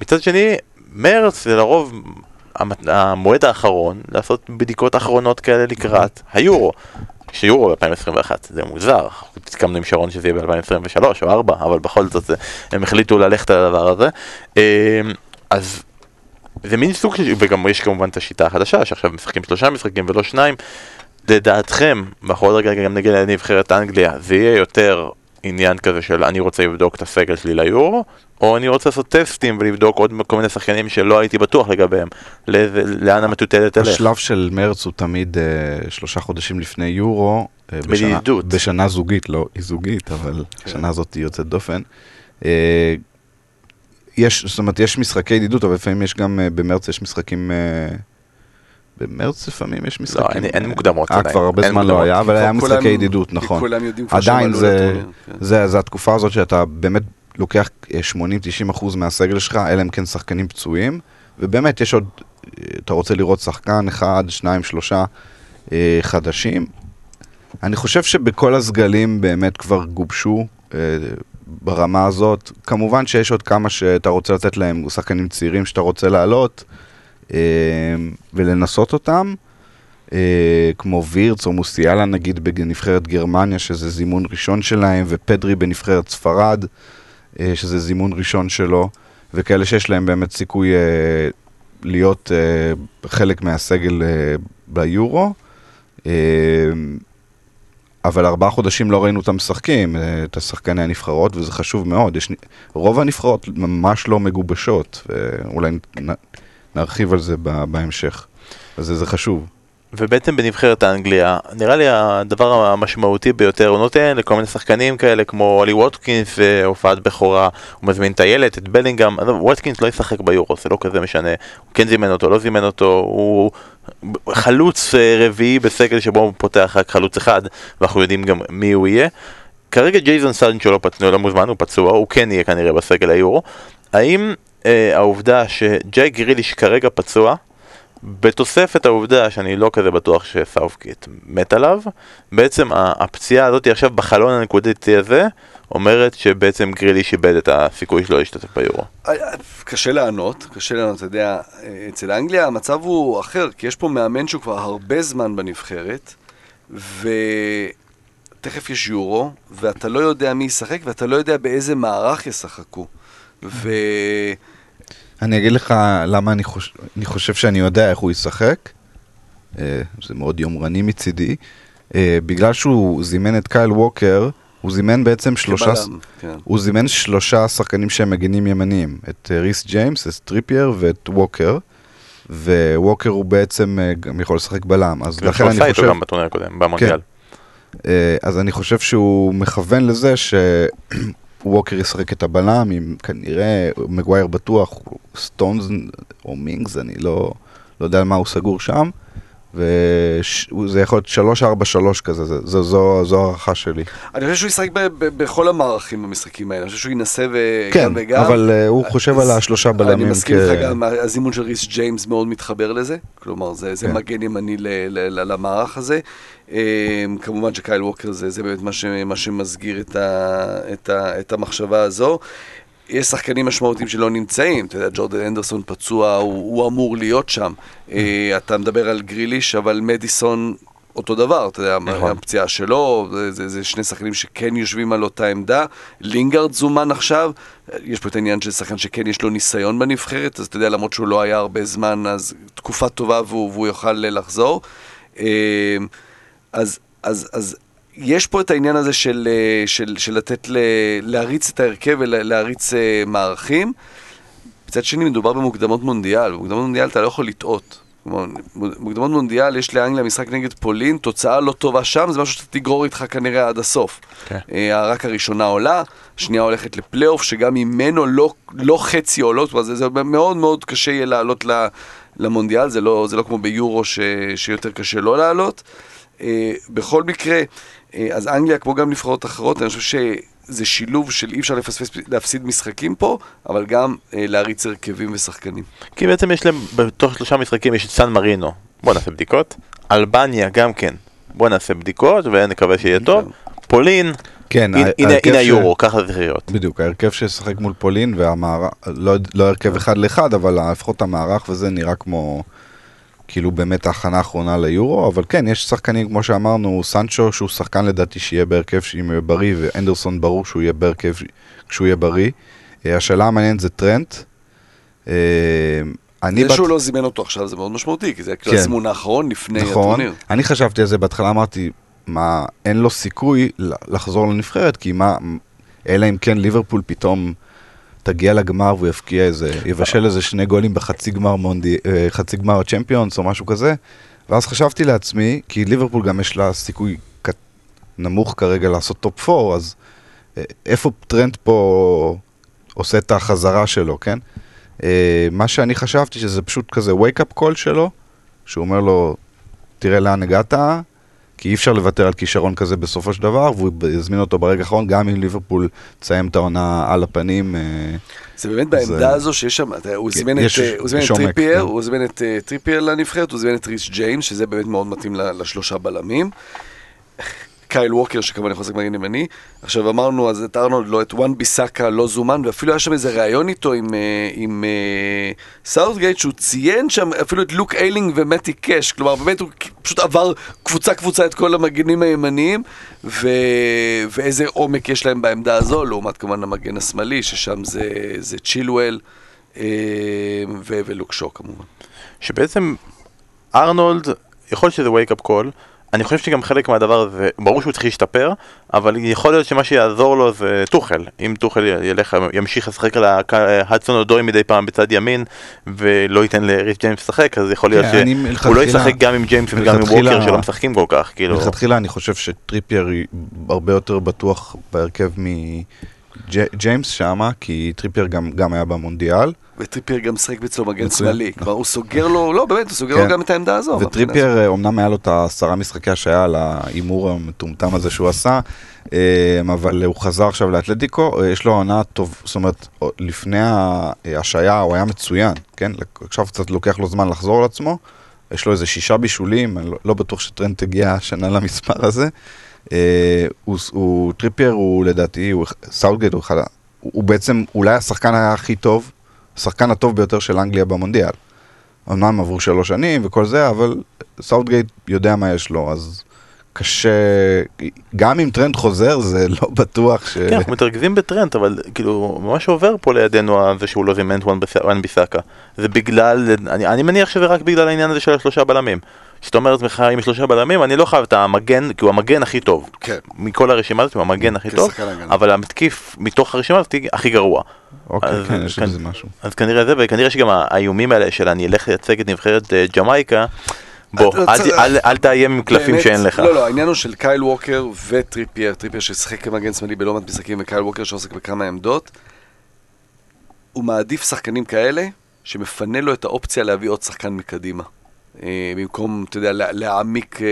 מצד שני, מרץ זה לרוב המועד האחרון לעשות בדיקות אחרונות כאלה לקראת היורו. שיורו ב-2021, זה מוזר, אנחנו הסכמנו עם שרון שזה יהיה ב-2023 או 2024, אבל בכל זאת הם החליטו ללכת על הדבר הזה. אה, אז זה מין סוג של, וגם יש כמובן את השיטה החדשה, שעכשיו משחקים שלושה משחקים ולא שניים. לדעתכם, ואנחנו עוד רגע גם נגיד לנבחרת אנגליה, זה יהיה יותר עניין כזה של אני רוצה לבדוק את הסגל שלי ליורו, או אני רוצה לעשות טסטים ולבדוק עוד כל מיני שחקנים שלא הייתי בטוח לגביהם, לאיזה- לאן המטוטלת תלך. השלב של מרץ הוא תמיד אה, שלושה חודשים לפני יורו. אה, בשנה-. בשנה זוגית, לא היא זוגית, אבל השנה הזאת היא יוצאת דופן. אה, יש, זאת אומרת, יש משחקי ידידות, אבל לפעמים יש גם, אה, במרץ יש משחקים... אה, במרץ לפעמים יש משחקים. אין- אין מוקדמות אה. כבר הרבה זמן לא. היה, אבל היה משחקי ידידות, כי נכון. כולם יודעים כבר שהם עדיין כן. זה, זה התקופה הזאת שאתה באמת לוקח אה, 80-90 אחוז מהסגל שלך, אלא אם כן שחקנים פצועים, ובאמת יש עוד, אה, אתה רוצה לראות שחקן אחד, שניים, שלושה אה, חדשים. אני חושב שבכל הסגלים באמת כבר גובשו אה, ברמה הזאת. כמובן שיש עוד כמה שאתה רוצה לתת להם, שחקנים צעירים שאתה רוצה להעלות אה, ולנסות אותם. אה, כמו וירץ או מוסיאלה נגיד בנבחרת גרמניה, שזה זימון ראשון שלהם, ופדרי בנבחרת ספרד, אה, שזה זימון ראשון שלו, וכאלה שיש להם באמת סיכוי אה, להיות אה, חלק מהסגל אה, ביורו. אה, אבל ארבעה חודשים לא ראינו אותם משחקים, אה, את השחקני הנבחרות, וזה חשוב מאוד. יש, רוב הנבחרות ממש לא מגובשות, ואולי נ, נרחיב על זה בהמשך. אז זה, זה חשוב. ובעצם בנבחרת האנגליה, נראה לי הדבר המשמעותי ביותר, הוא נותן לכל מיני שחקנים כאלה כמו אולי ווטקינס, הופעת בכורה, הוא מזמין את הילד, את בלינגהם, ווטקינס לא ישחק ביורו, זה לא כזה משנה, הוא כן זימן אותו, לא זימן אותו, הוא חלוץ אה, רביעי בסגל שבו הוא פותח רק חלוץ אחד, ואנחנו יודעים גם מי הוא יהיה. כרגע ג'ייזון סנצ'ו לא, פצ... לא מוזמן, הוא פצוע, הוא כן יהיה כנראה בסגל היורו. האם אה, העובדה שג'יי גריליש כרגע פצוע, בתוספת העובדה שאני לא כזה בטוח שסאופקיט מת עליו, בעצם הפציעה הזאת עכשיו בחלון הנקודתי הזה, אומרת שבעצם גריליש איבד את הסיכוי שלו להשתתף ביורו. אה, קשה לענות, קשה לענות, אתה יודע, אצל אנגליה המצב הוא אחר, כי יש פה מאמן שהוא כבר הרבה זמן בנבחרת, ותכף יש יורו, ואתה לא יודע מי ישחק, ואתה לא יודע באיזה מערך ישחקו. ו... אני אגיד לך למה אני, חוש... אני חושב שאני יודע איך הוא ישחק. אה, זה מאוד יומרני מצידי. אה, בגלל שהוא זימן את קייל ווקר, הוא זימן בעצם שלושה... כבלם, כן. הוא זימן שלושה שחקנים שהם מגנים ימניים. את אה, ריס ג'יימס, את טריפייר ואת ווקר. וווקר הוא בעצם גם יכול לשחק בלם. אז לכן הוא אני חושב... גם בטורניר הקודם, במונדיאל. אה, אז אני חושב שהוא מכוון לזה שווקר ישחק את הבלם, עם כנראה מגווייר בטוח, סטונס או מינגס, אני לא, לא יודע על מה הוא סגור שם, וזה יכול להיות 3-4-3 כזה, זה, זו, זו, זו הערכה שלי. אני חושב שהוא ישחק ב- ב- בכל המערכים במשחקים האלה, אני חושב שהוא ינסה וגם כן, וגם. אבל uh, הוא חושב אז על השלושה בלמים. אני מסכים איתך גם, הזימון של ריס ג'יימס מאוד מתחבר לזה, כלומר זה, זה כן. מגן ימני ל, ל, ל, למערך הזה. אה, כמובן שקייל ווקר זה, זה באמת מה, ש, מה שמסגיר את, ה, את, ה, את המחשבה הזו. יש שחקנים משמעותיים שלא נמצאים, אתה יודע, ג'ורדן אנדרסון פצוע, הוא, הוא אמור להיות שם. אה, אתה מדבר על גריליש, אבל מדיסון אותו דבר, אתה יודע, נכון. הפציעה שלו, זה, זה, זה שני שחקנים שכן יושבים על אותה עמדה. לינגארד זומן עכשיו, יש פה את העניין של שחקן שכן יש לו ניסיון בנבחרת, אז אתה יודע, למרות שהוא לא היה הרבה זמן, אז תקופה טובה והוא, והוא יוכל לחזור. אה, אז, אז, אז יש פה את העניין הזה של, אה, של, של לתת, ל, להריץ את ההרכב ולהריץ אה, מערכים. מצד שני, מדובר במוקדמות מונדיאל, במוקדמות מונדיאל אתה לא יכול לטעות. מוקדמות מונדיאל, יש לאנגליה משחק נגד פולין, תוצאה לא טובה שם, זה משהו שאתה תגרור איתך כנראה עד הסוף. כן. אה, רק הראשונה עולה, השנייה הולכת לפלייאוף, שגם ממנו לא, לא חצי עולות, זה, זה מאוד מאוד קשה יהיה לעלות למונדיאל, זה לא, זה לא כמו ביורו ש, שיותר קשה לא לעלות. בכל מקרה, אז אנגליה, כמו גם נבחרות אחרות, אני חושב שזה שילוב של אי אפשר לפספס, להפסיד משחקים פה, אבל גם אה, להריץ הרכבים ושחקנים. כי בעצם יש להם, בתוך שלושה משחקים יש את סן מרינו, בוא נעשה בדיקות. אלבניה גם כן, בוא נעשה בדיקות ונקווה שיהיה טוב. פולין, כן, הנה- הנה הנה ש- היורו, ככה זה צריך להיות. בדיוק, ההרכב ששחק מול פולין והמערך, לא, לא הרכב אחד לאחד, אבל לפחות המערך וזה נראה כמו, כאילו באמת ההכנה האחרונה ליורו, אבל כן, יש שחקנים, כמו שאמרנו, סנצ'ו, שהוא שחקן לדעתי שיהיה בהרכב שאם יהיה בריא, ואנדרסון ברור שהוא יהיה בהרכב כשהוא יהיה בריא. אה, השאלה המעניינת זה טרנט. אה, אני זה בת- שהוא לא זימן אותו עכשיו זה מאוד משמעותי, כי זה כן. הזימון האחרון לפני נכון, הטורניר. אני חשבתי על זה בהתחלה, אמרתי, מה, אין לו סיכוי לחזור לנבחרת, כי מה, אלא אם כן ליברפול פתאום תגיע לגמר והוא יפקיע איזה, יבשל איזה שני גולים בחצי גמר מונדי, אה, חצי גמר צ'מפיונס או משהו כזה, ואז חשבתי לעצמי, כי ליברפול גם יש לה סיכוי נמוך כרגע לעשות top 4, אז אה, איפה טרנד פה עושה את החזרה שלו, כן? אה, מה שאני חשבתי שזה פשוט כזה wake up call שלו, שהוא אומר לו, תראה לאן הגעת, כי אי אפשר לוותר על כישרון כזה בסופו של דבר, והוא יזמין אותו ברגע האחרון, גם אם ליברפול תסיים את העונה על הפנים. אה, זה באמת אז, בעמדה אה, הזו שיש שם, הוא את יש- אה, הוא זימן את עומק, טריפייר, כן. הוא זימן את טריפייר לנבחרת, הוא זימן את ריס ג'יימס, שזה באמת מאוד מתאים לשלושה בלמים. קייל ווקר, שכמובן לשחק מגן ימני. עכשיו אמרנו, אז את ארנולד, לא, את וואן ביסאקה לא זומן, ואפילו היה שם איזה ראיון איתו עם, אה, עם אה, סאוטגייט, שהוא ציין שם אפילו את לוק איילינג ומתי קאש, כלומר באמת הוא פשוט עבר קבוצה קבוצה את כל המגנים הימניים, ו... ואיזה עומק יש להם בעמדה הזו, לעומת כמובן המגן השמאלי, ששם זה, זה צ'ילואל אה, ו... ולוק שו כמובן. שבעצם ארנולד, יכול להיות שזה wake up call, אני חושב שגם חלק מהדבר הזה, ברור שהוא צריך להשתפר, אבל יכול להיות שמה שיעזור לו זה טוחל. אם טוחל ילך, ימשיך לשחק על הדסון אודוי מדי פעם בצד ימין, ולא ייתן לריס ג'יימס לשחק, אז יכול להיות כן, שהוא לא ישחק גם עם ג'יימס וגם עם ווקר שלא משחקים כל כך, כאילו. מלכתחילה אני חושב שטריפייר הרבה יותר בטוח בהרכב מג'יימס שמה, כי טריפייר גם, גם היה במונדיאל. וטריפייר גם משחק אצלו מגן שמאלי. כלומר הוא סוגר לו, לא באמת, הוא סוגר כן. לו גם את העמדה הזו. וטריפייר, אה, אמנם היה לו את העשרה משחקי השעיה על ההימור המטומטם הזה שהוא עשה, אה, אבל הוא חזר עכשיו לאתלטיקו, אה, יש לו עונה טוב, זאת אומרת, לפני ההשעיה הוא היה מצוין, כן? עכשיו קצת לוקח לו זמן לחזור לעצמו, יש לו איזה שישה בישולים, אני לא, לא בטוח שטרנד תגיע השנה למספר הזה. אה, הוא, הוא, טריפייר הוא לדעתי, הוא, סאוטגייט הוא הוא בעצם אולי השחקן היה הכי טוב, השחקן הטוב ביותר של אנגליה במונדיאל. אמנם עברו שלוש שנים וכל זה, אבל סאוטגייט יודע מה יש לו, אז קשה, גם אם טרנד חוזר, זה לא בטוח ש... כן, אנחנו מתרכזים בטרנד, אבל כאילו, מה שעובר פה לידינו זה שהוא לא זימן את וואן ביס- וואן ביסאקה. זה בגלל, אני, אני מניח שזה רק בגלל העניין הזה של השלושה בלמים. שאתה אומר לעצמך, עם שלושה בלמים, אני לא חייב את המגן, כי הוא המגן הכי טוב. כן. מכל הרשימה הזאת הוא המגן הכי טוב. אבל המתקיף מתוך הרשימה הזאת הכי גרוע. אוקיי, אז כן, יש כאן- בזה משהו. אז כנראה זה, וכנראה שגם האיומים האלה של אני אלך לייצג את נבחרת אה, ג'מייקה, בוא, אל, תאיים עם קלפים שאין לך. לא, לא, העניין הוא של קייל ווקר וטריפייר, טריפייר ששיחק כמגן שמאלי בלא מעט משחקים, וקייל ווקר שעוסק בכמה עמדות. הוא מעדיף שחקנים כאלה שמפנה לו את האופציה להביא עוד שחקן מקדימה. אה, במקום, אתה יודע, לה- להעמיק, אה,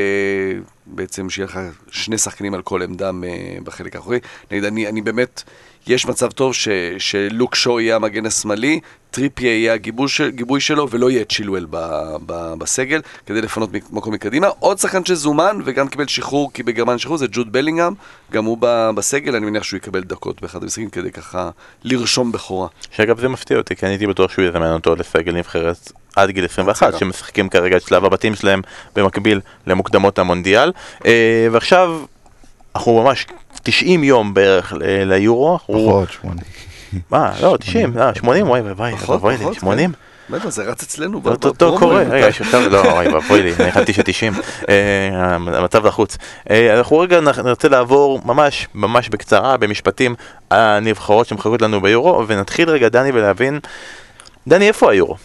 בעצם שיהיה לך שני שחקנים על כל עמדה מ- בחלק האחורי. נגיד, אני, אני באמת, יש מצב טוב ש, שלוק שואו יהיה המגן השמאלי, טריפיה יהיה הגיבוי של- גיבוי שלו, ולא יהיה צ'ילואל ב- ב- בסגל, כדי לפנות מק- מקום מקדימה. עוד שחקן שזומן וגם קיבל שחרור, כי בגרמניה שחרור, זה ג'וד בלינגהם, גם הוא ב- בסגל, אני מניח שהוא יקבל דקות באחד המשחקים כדי ככה לרשום בכורה. שאגב זה מפתיע אותי, כי אני הייתי בטוח שהוא יזמן אותו לסגל נבחרת עד גיל 21, בסדר. שמשחקים כרגע את שלב הבתים שלהם במקביל למוקדמות המונדיאל. אה, ועכשיו, אנחנו ממש 90 יום בערך ל- ליורו. פחות, שמונה. מה, לא, 90, אה, 80, וואי וואי, פחות, אבוי לי, פחות, 80? בטח, זה רץ אצלנו. לא, טוב, טוב, קורה, רגע, יש עכשיו, לא, וואי ואבוי לי, אני חשבתי ש-90, המצב לחוץ. אה, אנחנו רגע נרצה לעבור ממש, ממש בקצרה, במשפטים, הנבחרות שמחכות לנו ביורו, ונתחיל רגע, דני, ולהבין, דני, איפה היורו?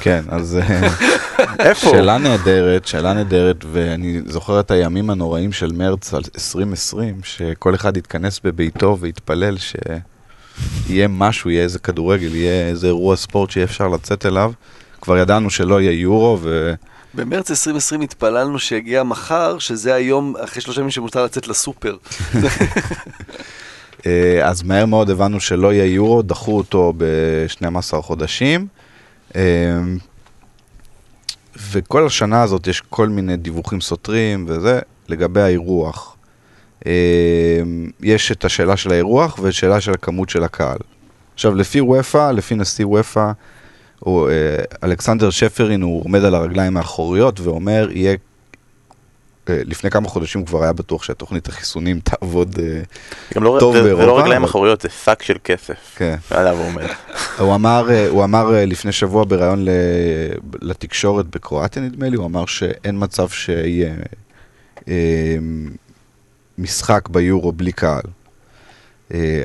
כן, אז אה, איפה? שאלה נהדרת, שאלה נהדרת, ואני זוכר את הימים הנוראים של מרץ על 2020, שכל אחד יתכנס בביתו ויתפלל שיהיה משהו, יהיה איזה כדורגל, יהיה איזה אירוע ספורט שיהיה אפשר לצאת אליו. כבר ידענו שלא יהיה יורו, ו... במרץ 2020 התפללנו שיגיע מחר, שזה היום אחרי שלושה ימים שמותר לצאת לסופר. אה, אז מהר מאוד הבנו שלא יהיה יורו, דחו אותו ב-12 חודשים. אה, וכל השנה הזאת יש כל מיני דיווחים סותרים וזה, לגבי האירוח. אה, יש את השאלה של האירוח ושאלה של הכמות של הקהל. עכשיו, לפי וופא, לפי נשיא וופא, אה, אלכסנדר שפרין, הוא עומד על הרגליים האחוריות ואומר, יהיה... אה, לפני כמה חודשים כבר היה בטוח שהתוכנית החיסונים תעבוד אה, גם לא, טוב זה, זה לא באירופה, רגליים אחוריות, זה שק של כסף. כן. עליו הוא עומד. הוא אמר, אה, הוא אמר לפני שבוע בריאיון לתקשורת בקרואטיה, נדמה לי, הוא אמר שאין מצב שיהיה משחק ביורו בלי קהל.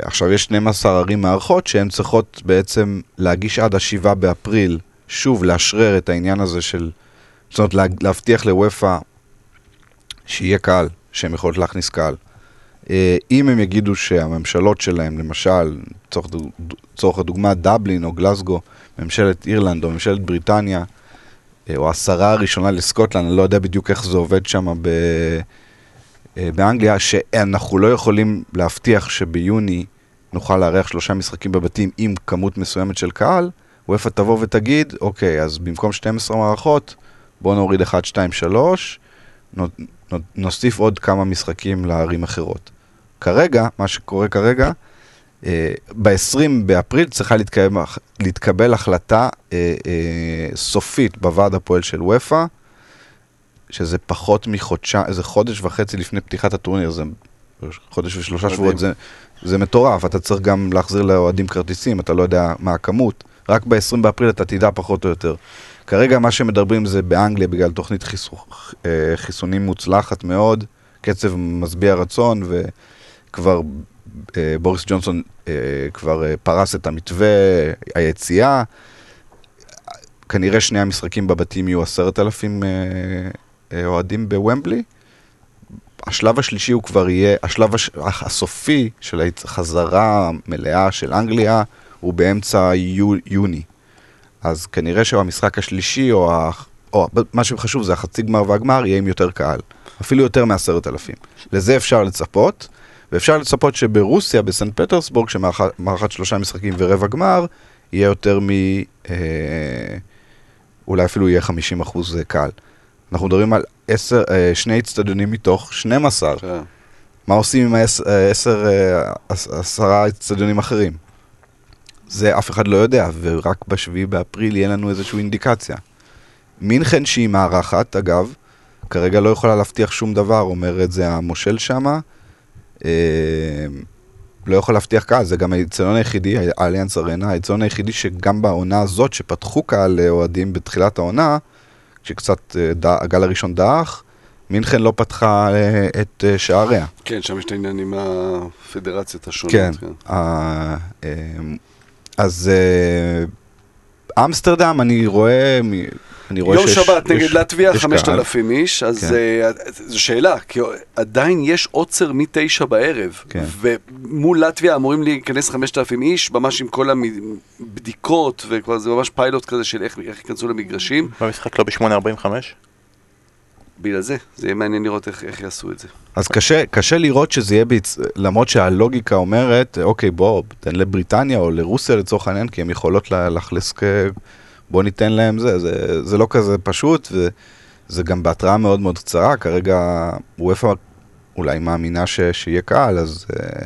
עכשיו, יש 12 ערים מארחות שהן צריכות בעצם להגיש עד ה-7 באפריל, שוב, לאשרר את העניין הזה של, זאת אומרת, לה, להבטיח לוופא שיהיה קהל, שהן יכולות להכניס קהל. אה, אם הם יגידו שהממשלות שלהם, למשל, לצורך דוג- לצורך הדוגמה דבלין או גלסגו, ממשלת אירלנד או ממשלת בריטניה, אה, או השרה הראשונה לסקוטלנד, אני לא יודע בדיוק איך זה עובד שם ב... אה, באנגליה, שאנחנו לא יכולים להבטיח שביוני נוכל לארח שלושה משחקים בבתים עם כמות מסוימת של קהל, וופא תבוא ותגיד, אוקיי, אז במקום 12 מערכות, בואו נוריד 1, 2, 3, נו- נו- נוסיף עוד כמה משחקים לערים אחרות. כרגע, מה שקורה כרגע, ב-20 באפריל צריכה להתקבל, להתקבל החלטה אה, אה, סופית בוועד הפועל של וופא, שזה פחות מחודשיים, איזה חודש וחצי לפני פתיחת הטורניר, זה חודש ושלושה מדהים. שבועות, זה, זה מטורף, אתה צריך גם להחזיר לאוהדים כרטיסים, אתה לא יודע מה הכמות, רק ב-20 באפריל אתה תדע פחות או יותר. כרגע מה שמדברים זה באנגליה בגלל תוכנית חיסו, אה, חיסונים מוצלחת מאוד, קצב משביע רצון, וכבר אה, בוריס ג'ונסון אה, כבר פרס את המתווה, היציאה. כנראה שני המשחקים בבתים יהיו עשרת אלפים אוהדים בוומבלי. השלב השלישי הוא כבר יהיה, השלב הש... הסופי של החזרה המלאה של אנגליה הוא באמצע יו... יוני. אז כנראה שהמשחק השלישי, או, ה... או מה שחשוב זה החצי גמר והגמר, יהיה עם יותר קהל. אפילו יותר מעשרת אלפים. לזה אפשר לצפות, ואפשר לצפות שברוסיה, בסנט פטרסבורג, שמארחת שלושה משחקים ורבע גמר, יהיה יותר מ... אה, אולי אפילו יהיה 50 אחוז קהל. אנחנו מדברים על עשר, אה, שני אצטדיונים מתוך 12. כן. מה עושים עם העשר, אה, עשר, אה, אצטדיונים אחרים? זה אף אחד לא יודע, ורק בשביעי באפריל יהיה לנו איזושהי אינדיקציה. מינכן שהיא מארחת, אגב, כרגע לא יכולה להבטיח שום דבר, אומר את זה המושל שמה. אה, לא יכול להבטיח קהל, זה גם האיצטדיון היחידי, האליאנס ארנה, האיצטדיון היחידי שגם בעונה הזאת, שפתחו קהל לאוהדים בתחילת העונה, כשקצת אה, ד- הגל הראשון דעך, מינכן לא פתחה אה, את אה, שעריה. כן, שם יש את העניין עם הפדרציות השונות. כן. אה, אז אה, אמסטרדם, אני רואה, אני רואה יום שיש... שבת נגד לטביה, יש 5,000 איש, אז כן. אה, זו שאלה, כי עדיין יש עוצר מתשע בערב, כן. ומול לטביה אמורים להיכנס 5,000 איש, ממש עם כל הבדיקות, וכבר זה ממש פיילוט כזה של איך איך ייכנסו למגרשים, במשחק לא ב-8.45? בגלל זה, זה יהיה מעניין לראות איך איך יעשו את זה. אז קשה, קשה לראות שזה יהיה, ביצ... למרות שהלוגיקה אומרת, אוקיי, בוא, תן לבריטניה או לרוסיה לצורך העניין, כי הן יכולות לאכלס. בוא ניתן להם זה, זה, זה לא כזה פשוט, וזה גם בהתראה מאוד מאוד קצרה, כרגע וופא אולי מאמינה ש... שיהיה קהל, אז uh,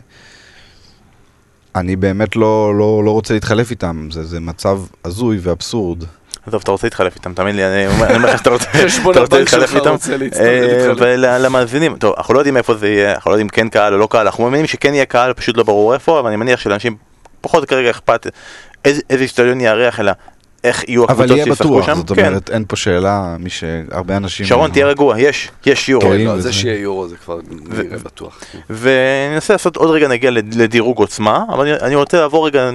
אני באמת לא, לא, לא רוצה להתחלף איתם, זה, זה מצב הזוי ואבסורד. עזוב, אתה רוצה להתחלף איתם, תאמין לי, אני אומר לך שאתה רוצה להתחלף איתם. אה. ולמאזינים, טוב, אנחנו לא יודעים איפה זה יהיה, אנחנו לא יודעים כן קהל או לא קהל, אנחנו מאמינים שכן יהיה קהל, פשוט לא ברור איפה, אבל אני מניח שלאנשים פחות כרגע אכפת איזה אצטדיון יארח, אלא איך יהיו אבל הקבוצות יהיה שישחקו בטוח, שם. זאת כן. אומרת, אין פה שאלה, מי שהרבה אנשים... שרון, תהיה רגוע, יש, יש יורו. טועים. לא, זה שיהיה יורו זה כבר נראה בטוח. כן. וננסה לעשות עוד רגע נגיע לד- לדירוג עוצמה, אבל אני, אני רוצה לעבור רגע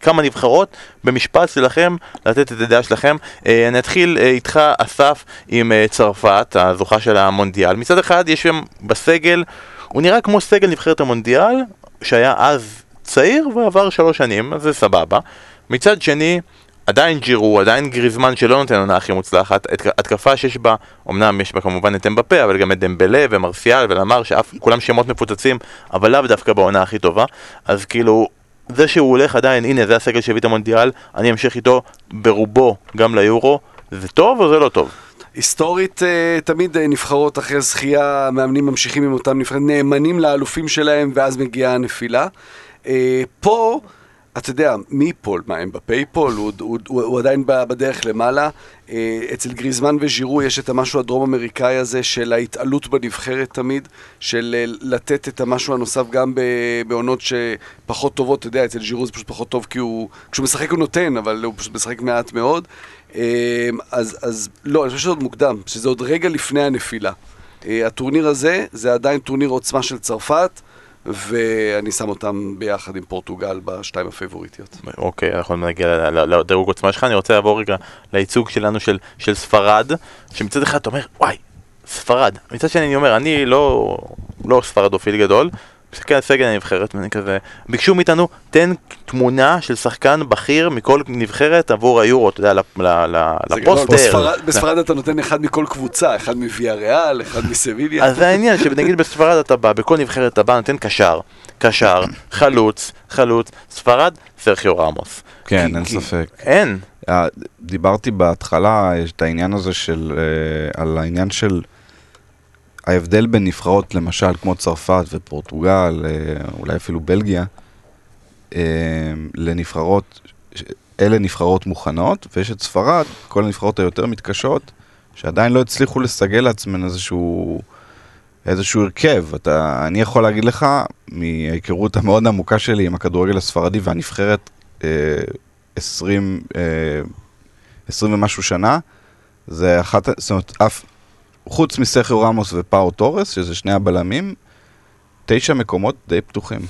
כמה נבחרות במשפט שלכם, לתת את הדעה שלכם. אה, אני אתחיל אה, איתך, אסף, עם אה, צרפת, הזוכה של המונדיאל. מצד אחד יש שם בסגל, הוא נראה כמו סגל נבחרת המונדיאל, שהיה אז צעיר ועבר שלוש שנים, אז זה סבבה. מצד שני, עדיין ג'ירו, עדיין גריזמן שלא נותן עונה הכי מוצלחת, התק- התקפה שיש בה, אמנם יש בה כמובן את אמבפה, אבל גם את דמבלה ומרסיאל ולמר, שכולם שמות מפוצצים, אבל לאו דווקא בעונה הכי טובה, אז כאילו, זה שהוא הולך עדיין, הנה זה הסגל שהביא את המונדיאל, אני אמשיך איתו ברובו גם ליורו, זה טוב או זה לא טוב? היסטורית, אה, תמיד אה, נבחרות אחרי זכייה, מאמנים ממשיכים עם אותם נבחרת, נאמנים לאלופים שלהם, ואז מגיעה הנפילה. אה, פה, אתה יודע, מי ייפול? מה, אמבפה ייפול? הוא, הוא, הוא, הוא עדיין בדרך למעלה. אה, אצל גריזמן וז'ירו יש את המשהו הדרום-אמריקאי הזה של ההתעלות בנבחרת תמיד, של אה, לתת את המשהו הנוסף גם בעונות שפחות טובות, אתה יודע, אצל ז'ירו זה פשוט פחות טוב כי הוא, כשהוא משחק הוא נותן, אבל הוא פשוט משחק מעט מאוד. אה, אז, אז לא, אני חושב שזה עוד מוקדם, שזה עוד רגע לפני הנפילה. הטורניר הזה, זה עדיין טורניר עוצמה של צרפת, ואני שם אותם ביחד עם פורטוגל בשתיים הפייבוריטיות. אוקיי, אנחנו נגיע לדירוג עוצמה שלך, אני רוצה לעבור רגע לייצוג שלנו של, של ספרד, שמצד אחד אתה אומר, וואי, ספרד. מצד שני אני אומר, אני לא, לא ספרדופיל גדול, מסתכל על סגל הנבחרת, ואני כזה, ביקשו מאיתנו, תן תמונה של שחקן בכיר מכל נבחרת עבור היורו, אתה יודע, ל- ל- ל- זה גדול, לפוסטר. בספרד- בספרד אתה נותן אחד מכל קבוצה, אחד מוויה ריאל, אחד מסביליה. אז זה העניין, שנגיד בספרד אתה בא, בכל נבחרת אתה בא, נותן קשר, קשר, חלוץ, חלוץ, ספרד, סרחיו רמוס. כן, אין ספק. אין. אה, דיברתי בהתחלה, יש את העניין הזה של, אה, על העניין של ההבדל בין נבחרות, למשל, כמו צרפת ופורטוגל, אה, אולי אפילו בלגיה, אה, לנבחרות, אלה נבחרות מוכנות, ויש את ספרד, כל הנבחרות היותר מתקשות, שעדיין לא הצליחו לסגל לעצמן איזשהו... איזשהו הרכב, אתה, אני יכול להגיד לך, מההיכרות המאוד עמוקה שלי עם הכדורגל הספרדי והנבחרת אה, 20, אה, 20 ומשהו שנה, זה אחת, זאת אומרת, אף, חוץ מסרחיו ראמוס ופאו טורס, שזה שני הבלמים, תשע מקומות די פתוחים.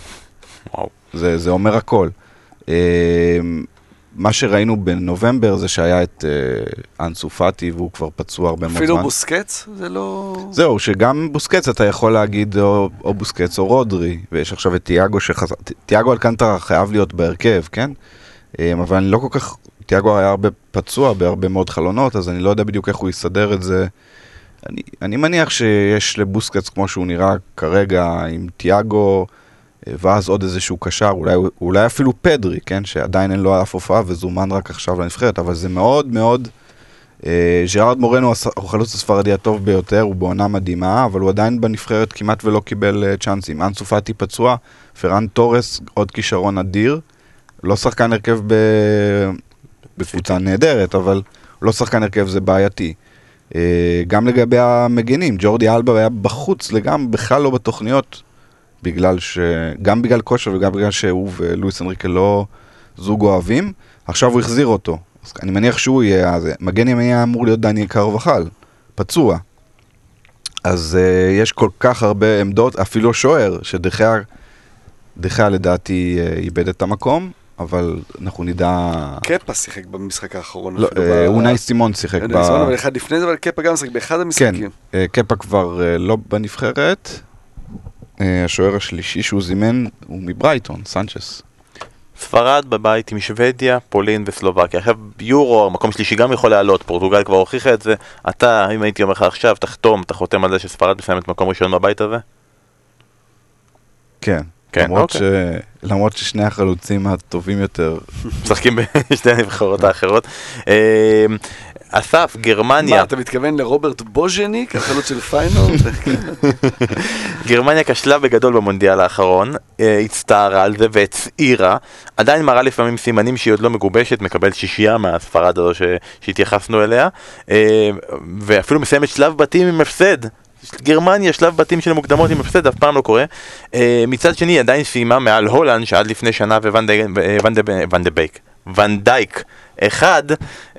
וואו. זה, זה אומר הכל. אה, מה שראינו בנובמבר זה שהיה את אה, אנסו פאטי והוא כבר פצוע הרבה מאוד אפילו זמן. בוסקץ, זה לא... זהו, שגם בוסקץ אתה יכול להגיד או, או בוסקץ או רודרי, ויש עכשיו את תיאגו שחזר, תיאגו אלקנטרה חייב להיות בהרכב, כן? אמ, אבל אני לא כל כך, תיאגו היה הרבה פצוע בהרבה מאוד חלונות, אז אני לא יודע בדיוק איך הוא יסדר את זה. אני, אני מניח שיש לבוסקץ כמו שהוא נראה כרגע עם תיאגו, אה, ואז עוד איזשהו קשר, אולי, אולי אפילו פדרי, כן? שעדיין אין לו אף הופעה וזומן רק עכשיו לנבחרת, אבל זה מאוד מאוד... אה, ז'רארד מורנו הוא החלוץ הספרדי הטוב ביותר, הוא בעונה מדהימה, אבל הוא עדיין בנבחרת כמעט ולא קיבל אה, צ'אנסים. אנסו פאטי פצוע, פרן תורס, עוד כישרון אדיר. לא שחקן הרכב ב... בקבוצה נהדרת, אבל לא שחקן הרכב זה בעייתי. אה, גם לגבי המגנים, ג'ורדי אלבה היה בחוץ לגמרי, בכלל לא בתוכניות, בגלל ש... גם בגלל כושר וגם בגלל שהוא ולואיס אנריקה לא זוג אוהבים. עכשיו הוא החזיר אותו. אז אני מניח שהוא יהיה, מגן ימני היה אמור להיות דניאל קרבחל, פצוע. אז uh, יש כל כך הרבה עמדות, אפילו שוער, שדחיה, דחיה לדעתי uh, איבד את המקום. אבל אנחנו נדע... קפה שיחק במשחק האחרון. לא, אה, ב- אונאי סימון שיחק ב... אונאי סימון, אבל אחד לפני זה, אבל קפה גם שיחק באחד כן, המשחקים. אה, קפה כבר אה, לא בנבחרת. אה, השוער השלישי שהוא זימן הוא מברייטון, סנצ'ס. ספרד בבית עם שוודיה, פולין וסלובקיה. עכשיו יורו, מקום שלישי גם יכול לעלות, פורטוגל כבר הוכיחה את זה. אתה, אם הייתי אומר לך עכשיו, תחתום, אתה חותם על זה שספרד מסיימת מקום ראשון בבית הזה? כן. כן, למרות, אוקיי. ש... למרות ששני החלוצים הטובים יותר, משחקים בשתי הנבחרות האחרות. אה, אסף, גרמניה, מה, אתה מתכוון לרוברט בוז'ניק, החלוץ של פיינורד? גרמניה כשלה בגדול במונדיאל האחרון, אה, הצטערה על זה והצעירה, עדיין מראה לפעמים סימנים שהיא עוד לא מגובשת, מקבלת שישייה מהספרד הזו. שהתייחסנו אליה, אה, ואפילו מסיימת שלב בתים עם הפסד. גרמניה, שלב בתים של מוקדמות עם הפסד, אף פעם לא קורה. אה, מצד שני, עדיין סיימה מעל הולנד, שעד לפני שנה די- אה, ואן דה- ואן דה בייק, ואן דייק אחד,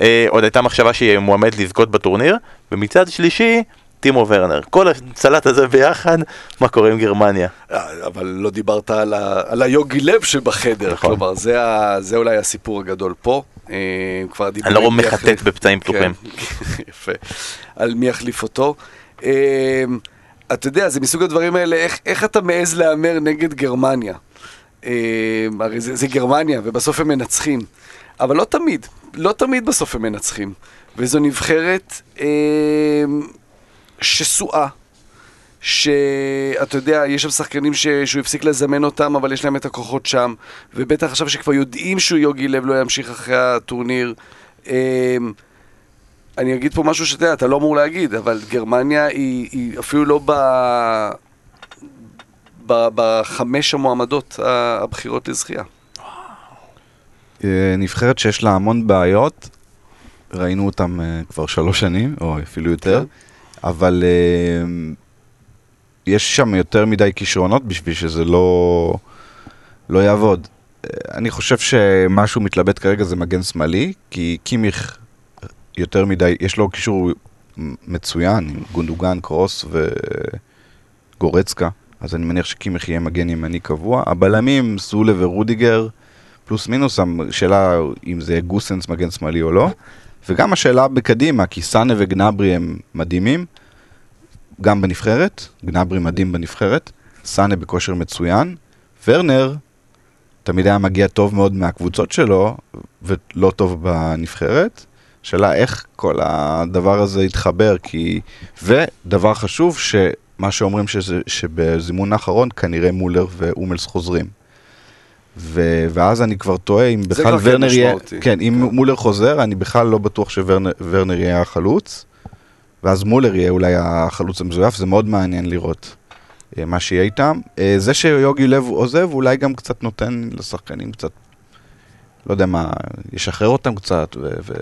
אה, עוד הייתה מחשבה שהיא מועמדת לזכות בטורניר, ומצד שלישי, טימו ורנר. כל הסלט הזה ביחד, מה קורה עם גרמניה? אבל לא דיברת על, ה... על היוגי לב שבחדר, נכון. כלומר, זה, ה... זה אולי הסיפור הגדול פה. כבר. אני לא מחטט בפצעים פתוחים. כן, יפה. על מי יחליף אותו. אה, אתה יודע, זה מסוג הדברים האלה, איך, איך אתה מעז להמר נגד גרמניה? אה, הרי זה, זה גרמניה, ובסוף הם מנצחים. אבל לא תמיד, לא תמיד בסוף הם מנצחים. וזו נבחרת אה, שסועה. שאתה יודע, יש שם שחקנים ש... שהוא הפסיק לזמן אותם, אבל יש להם את הכוחות שם, ובטח עכשיו שכבר יודעים שהוא יוגי לב לא ימשיך אחרי הטורניר. אמ, אני אגיד פה משהו שאתה אתה לא אמור להגיד, אבל גרמניה היא, היא אפילו לא ב... ב... בחמש המועמדות הבכירות לזכייה. אה, נבחרת שיש לה המון בעיות, ראינו אותם אה, כבר שלוש שנים, או אפילו יותר, כן. אבל אה, יש שם יותר מדי כישרונות בשביל שזה לא, לא יעבוד. אני חושב שמשהו מתלבט כרגע זה מגן שמאלי, כי קימיך יותר מדי, יש לו קישור מצוין, עם גונדוגן, קרוס וגורצקה, אז אני מניח שקימיך יהיה מגן ימני קבוע. הבלמים, סולה ורודיגר, פלוס מינוס, השאלה אם זה גוסנס מגן שמאלי או לא. וגם השאלה בקדימה, כי סאנה וגנברי הם מדהימים, גם בנבחרת, גנברי מדהים בנבחרת, סאנה בכושר מצוין, ורנר תמיד היה מגיע טוב מאוד מהקבוצות שלו, ולא טוב בנבחרת. שאלה איך כל הדבר הזה יתחבר, כי... ודבר חשוב, שמה שאומרים שזה, שבזימון האחרון כנראה מולר ואומלס חוזרים. ו... ואז אני כבר תוהה אם בכלל כבר כן ורנר יהיה... משמעותי. כן, אם מולר חוזר, אני בכלל לא בטוח שוורנר ורנר יהיה החלוץ, ואז מולר יהיה אולי החלוץ המזויף, זה מאוד מעניין לראות אה, מה שיהיה איתם. אה, זה שיוגי לב עוזב, אולי גם קצת נותן לשחקנים קצת, לא יודע מה, ישחרר אותם קצת, ו... ו...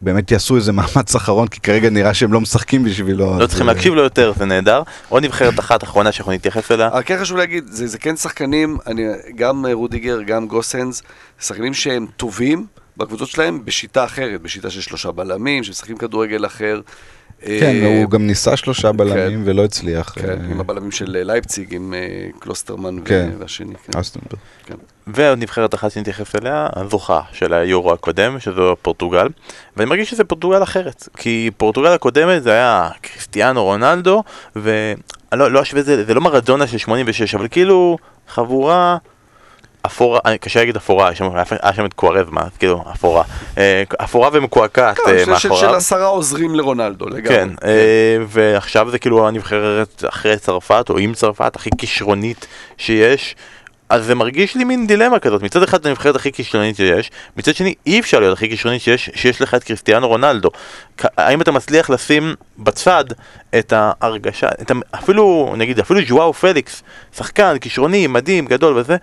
באמת יעשו איזה מאמץ אחרון, כי כרגע נראה שהם לא משחקים בשבילו. לא אז, צריכים אה, להקשיב לו יותר, זה נהדר. עוד נבחרת אחת אחרונה שאנחנו נתייחס אליה. אבל כן חשוב להגיד, זה, זה כן שחקנים, אני, גם אה, רודיגר, גם גוסנס, שחקנים שהם טובים בקבוצות שלהם בשיטה אחרת, בשיטה של שלושה בלמים, שמשחקים כדורגל אחר. כן, אה, הוא גם ניסה שלושה בלמים ולא הצליח. כן, עם הבלמים של לייפציג, עם קלוסטרמן כן. והשני. כן. אסטנברג. כן. ועוד נבחרת אחת שנתייחס אליה, הזוכה של היורו הקודם, שזו פורטוגל. ואני מרגיש שזה פורטוגל אחרת. כי פורטוגל הקודמת זה היה קריסטיאנו רונלדו, ואני לא, לא אשווה את זה, זה לא מרדונה של 86, אבל כאילו חבורה אפורה, קשה להגיד אפורה, היה שם את קוארזמה, כאילו אפורה. אה, אפורה ומקועקעת כן, אה, של- של- מאחוריו. עשרה עוזרים לרונלדו, לגמרי. כן, אה, ועכשיו זה כאילו הנבחרת אחרי צרפת, או עם צרפת, הכי כישרונית שיש. אז זה מרגיש לי מין דילמה כזאת, מצד אחד הנבחרת הכי כישרונית שיש, מצד שני אי אפשר להיות הכי כישרונית שיש, שיש לך את קריסטיאנו רונלדו. האם אתה מצליח לשים בצד את ההרגשה, את ה... אפילו, נגיד, אפילו ז'ואאו פליקס, שחקן, כישרוני, מדהים, גדול וזה,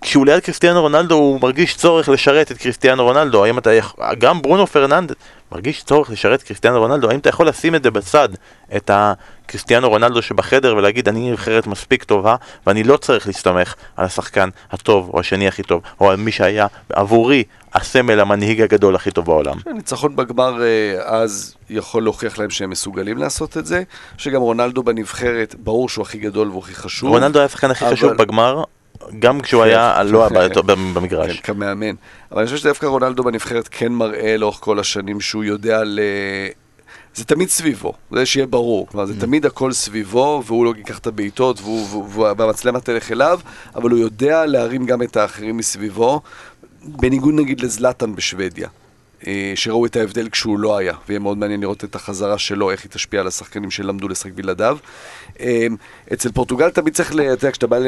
כשהוא ליד קריסטיאנו רונלדו הוא מרגיש צורך לשרת את קריסטיאנו רונלדו, האם אתה יכול, גם ברונו פרננדס מרגיש צורך לשרת קריסטיאנו רונלדו, האם אתה יכול לשים את זה בצד, את הקריסטיאנו רונלדו שבחדר ולהגיד אני נבחרת מספיק טובה ואני לא צריך להסתמך על השחקן הטוב או השני הכי טוב, או על מי שהיה עבורי הסמל המנהיג הגדול הכי טוב בעולם. ניצחון בגמר אה, אז יכול להוכיח להם שהם מסוגלים לעשות את זה, שגם רונלדו בנבחרת, ברור שהוא הכי גדול והוא הכי חשוב. רונלדו היה השחקן הכי אבל- חשוב בגמר, גם כשהוא היה לא היה במגרש. כן, כמאמן. אבל אני חושב שדווקא רונלדו בנבחרת כן מראה לאורך כל השנים שהוא יודע ל... זה תמיד סביבו, זה שיהיה ברור. כלומר, זה תמיד הכל סביבו, והוא לא ייקח את הבעיטות, והמצלמה תלך אליו, אבל הוא יודע להרים גם את האחרים מסביבו, בניגוד נגיד לזלאטן בשוודיה. אה, שראו את ההבדל כשהוא לא היה, ויהיה מאוד מעניין לראות את החזרה שלו, איך היא תשפיע על השחקנים שלמדו לשחק בלעדיו. אה, אצל פורטוגל תמיד צריך, אתה יודע, כשאתה בא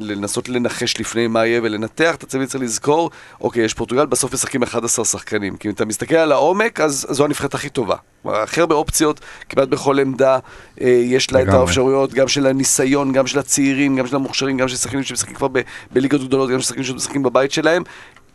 לנסות לנחש לפני מה יהיה ולנתח, אתה תמיד צריך לזכור, אוקיי, יש פורטוגל, בסוף משחקים 11 שחקנים. כי אם אתה מסתכל על העומק, אז זו הנבחרת הכי טובה. הכי הרבה אופציות, כמעט בכל עמדה, אה, יש לה את. האפשרויות, גם של הניסיון, גם של הצעירים, גם של המוכשרים, גם של שחקנים שמשחקים כבר בליגות גדולות, גם של שחקנים שמשחקים בבית שלהם.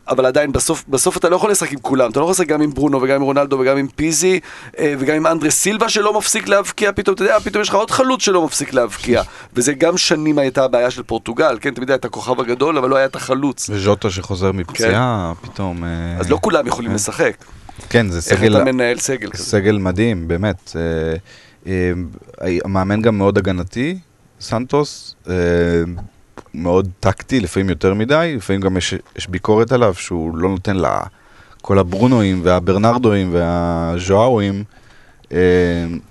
אבל עדיין, בסוף, בסוף אתה לא יכול לשחק עם כולם, אתה לא יכול לשחק גם עם ברונו וגם עם רונלדו וגם עם פיזי אה, וגם עם אנדרס סילבה שלא מפסיק להבקיע פתאום, אתה יודע, פתאום יש לך עוד חלוץ שלא מפסיק להבקיע. וזה גם שנים הייתה הבעיה של פורטוגל, כן, תמיד היה את הכוכב הגדול, אבל לא היה את החלוץ. וז'וטה שחוזר מפציעה, פתאום... אה, אז לא כולם יכולים כן. לשחק, כן, זה איך סגל... אתה מנהל סגל כזה? סגל מדהים, באמת. אה, אה, המאמן גם מאוד הגנתי, סנטוס, אה, מאוד טקטי, לפעמים יותר מדי, לפעמים גם יש, יש ביקורת עליו שהוא לא נותן לכל הברונואים והברנרדואים והז'ואואים אה,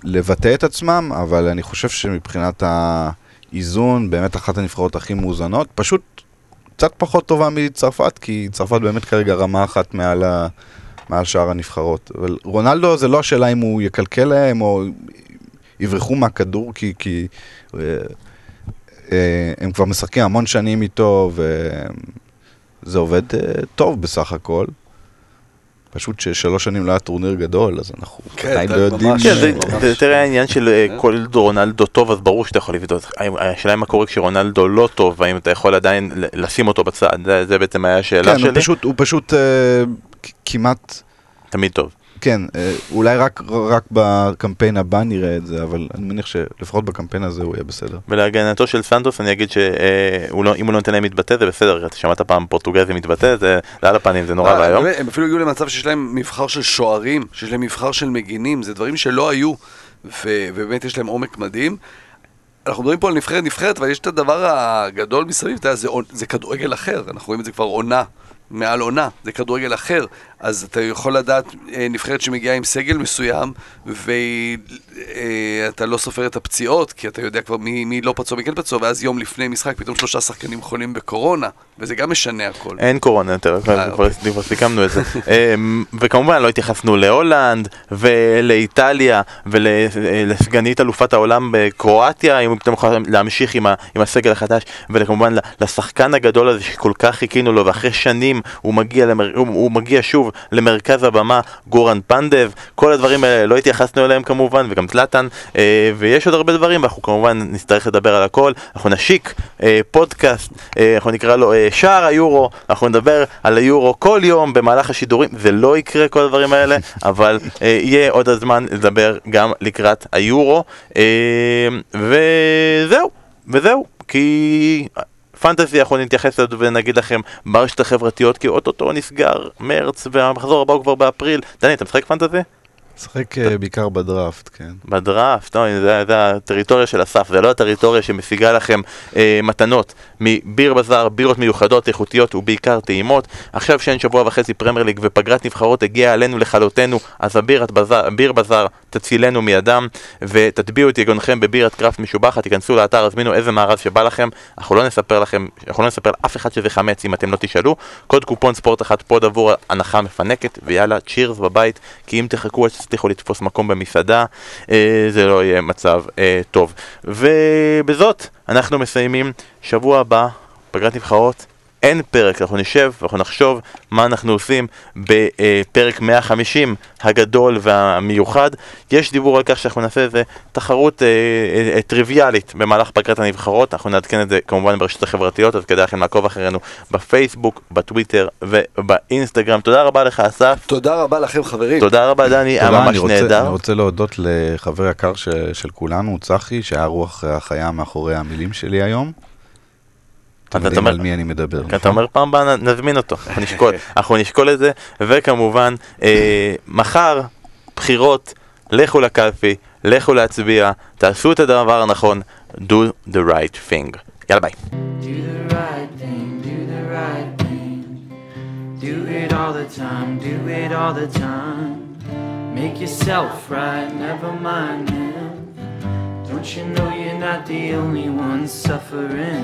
לבטא את עצמם, אבל אני חושב שמבחינת האיזון, באמת אחת הנבחרות הכי מאוזנות, פשוט קצת פחות טובה מצרפת, כי צרפת באמת כרגע רמה אחת מעל ה... מעל שאר הנבחרות. אבל רונלדו זה לא השאלה אם הוא יקלקל להם או יברחו מהכדור, כי, כי אה, הם כבר משחקים המון שנים איתו, וזה עובד אה, טוב בסך הכל. פשוט ששלוש שנים לא היה טורניר גדול, אז אנחנו כן, עדיין לא יודעים. כן, זה- ממש. זה יותר העניין של אה, כל רונלדו טוב, אז ברור שאתה יכול לבדוק. האם- השאלה היא מה קורה כשרונלדו לא טוב, והאם אתה יכול עדיין לשים אותו בצד, זה- זה בעצם היה השאלה כן, שלי. פשוט, הוא פשוט אה, כמעט... תמיד טוב. כן, אה, אולי רק, רק בקמפיין הבא נראה את זה, אבל אני מניח שלפחות בקמפיין הזה הוא יהיה בסדר. ולהגנתו של סנטוס אני אגיד שאם הוא לא נותן להם להתבטא זה בסדר, אתה שמעת פעם פורטוגזי מתבטא, זה זה על הפנים, זה נורא אה, ואיום. הם אפילו הגיעו למצב שיש להם מבחר של שוערים, שיש להם מבחר של מגינים, זה דברים שלא היו, ו- ובאמת יש להם עומק מדהים. אנחנו מדברים פה על נבחרת נבחרת, אבל יש את הדבר הגדול מסביב, אתה יודע, זה, זה כדורגל אחר, אנחנו רואים את זה כבר עונה, מעל עונה, זה כדורגל אחר. אז אתה יכול לדעת אה, נבחרת שמגיעה עם סגל מסוים, ואתה לא סופר את הפציעות, כי אתה יודע כבר מי, מי לא פצוע, מי כן פצוע, ואז יום לפני משחק פתאום שלושה שחקנים חולים בקורונה, וזה גם משנה הכל. אין קורונה יותר, כבר- כבר כבר סיכמנו את זה. אמ, וכמובן לא התייחסנו להולנד ולאיטליה ולסגנית אלופת העולם בקרואטיה, אם אתם יכולים להמשיך עם ה- עם הסגל החדש, וכמובן לשחקן הגדול הזה שכל כך חיכינו לו, ואחרי שנים הוא מגיע, למר... הוא, הוא מגיע שוב למרכז הבמה, גורן פנדב, כל הדברים האלה לא התייחסנו אליהם כמובן, וגם זלאטן, אה, ויש עוד הרבה דברים, ואנחנו כמובן נצטרך לדבר על הכל, אנחנו נשיק אה, פודקאסט, אה, אנחנו נקרא לו שער היורו, אנחנו נדבר על היורו כל יום במהלך השידורים, זה לא יקרה כל הדברים האלה, אבל יהיה עוד הזמן לדבר גם לקראת היורו, וזהו, וזהו, כי... פנטזי אנחנו נתייחס לזה ונגיד לכם ברשת החברתיות כי אוטוטו נסגר מרץ והמחזור הבא הוא כבר באפריל. דני, אתה משחק פנטזי? משחק אה, בעיקר בדראפט, כן. בדראפט, לא, זה, הטריטוריה של אסף, זה לא הטריטוריה שמשיגה לכם אה, מתנות מביר בזאר, בירות מיוחדות, איכותיות ובעיקר טעימות. עכשיו שאין שבוע וחצי פרמייר ליג ופגרת נבחרות הגיעה עלינו לכלותנו, אז הביר בזאר, בזאר תצילנו מידם ותטביעו את יגונכם בבירת craft משובחת, תיכנסו לאתר, הזמינו איזה מארז שבא לכם, אנחנו לא נספר לכם, אנחנו לא נספר לאף אחד שזה חמץ אם אתם לא תשאלו. קוד קופון ספורט אחת pod עבור הנחה מפנקת, ויאללה, cheers בבית, כי אם תחכו עד שתצליחו לתפוס מקום במסעדה, אה, זה לא יהיה מצב אה, טוב. ובזאת אנחנו מסיימים שבוע הבא, פגרת נבחרות. אין פרק, אנחנו נשב ואנחנו נחשוב מה אנחנו עושים בפרק 150 הגדול והמיוחד. יש דיבור על כך שאנחנו נעשה איזה תחרות אה, אה, טריוויאלית במהלך פגרת הנבחרות, אנחנו נעדכן את זה כמובן ברשתות החברתיות, אז כדאי לכם לעקוב אחרינו בפייסבוק, בטוויטר ובאינסטגרם. תודה רבה לך אסף, תודה רבה לכם חברים. תודה רבה דני, היה ממש אני רוצה, נהדר. אני רוצה להודות לחבר יקר של כולנו, צחי, שהיה רוח החיה מאחורי המילים שלי היום. אתה יודעים על מי אני מדבר. אתה נכון? אומר פעם הבאה נזמין אותו, אנחנו נשקול את זה, וכמובן, אה, מחר, בחירות, לכו לקלפי, לכו להצביע, תעשו את הדבר הנכון, do the right thing. יאללה ביי. Make yourself right, never mind him. Don't you know you're not the only one suffering?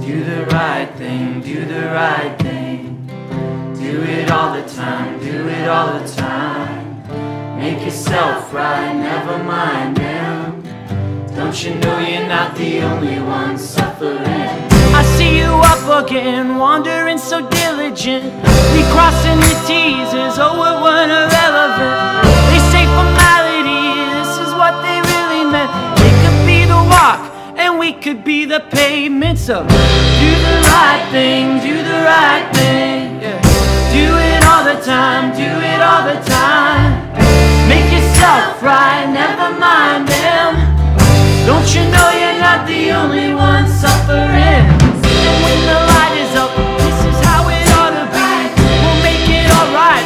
Do the right thing, do the right thing. Do it all the time, do it all the time. Make yourself right, never mind them. Don't you know you're not the only one suffering? I see you up again, wandering so diligent. Crossing the T's as oh it weren't irrelevant. rock and we could be the pavement. So do the right thing, do the right thing. Yeah. Do it all the time, do it all the time. Make yourself right, never mind them. Don't you know you're not the only one suffering? And when the light is up, this is how it ought to be. We'll make it alright.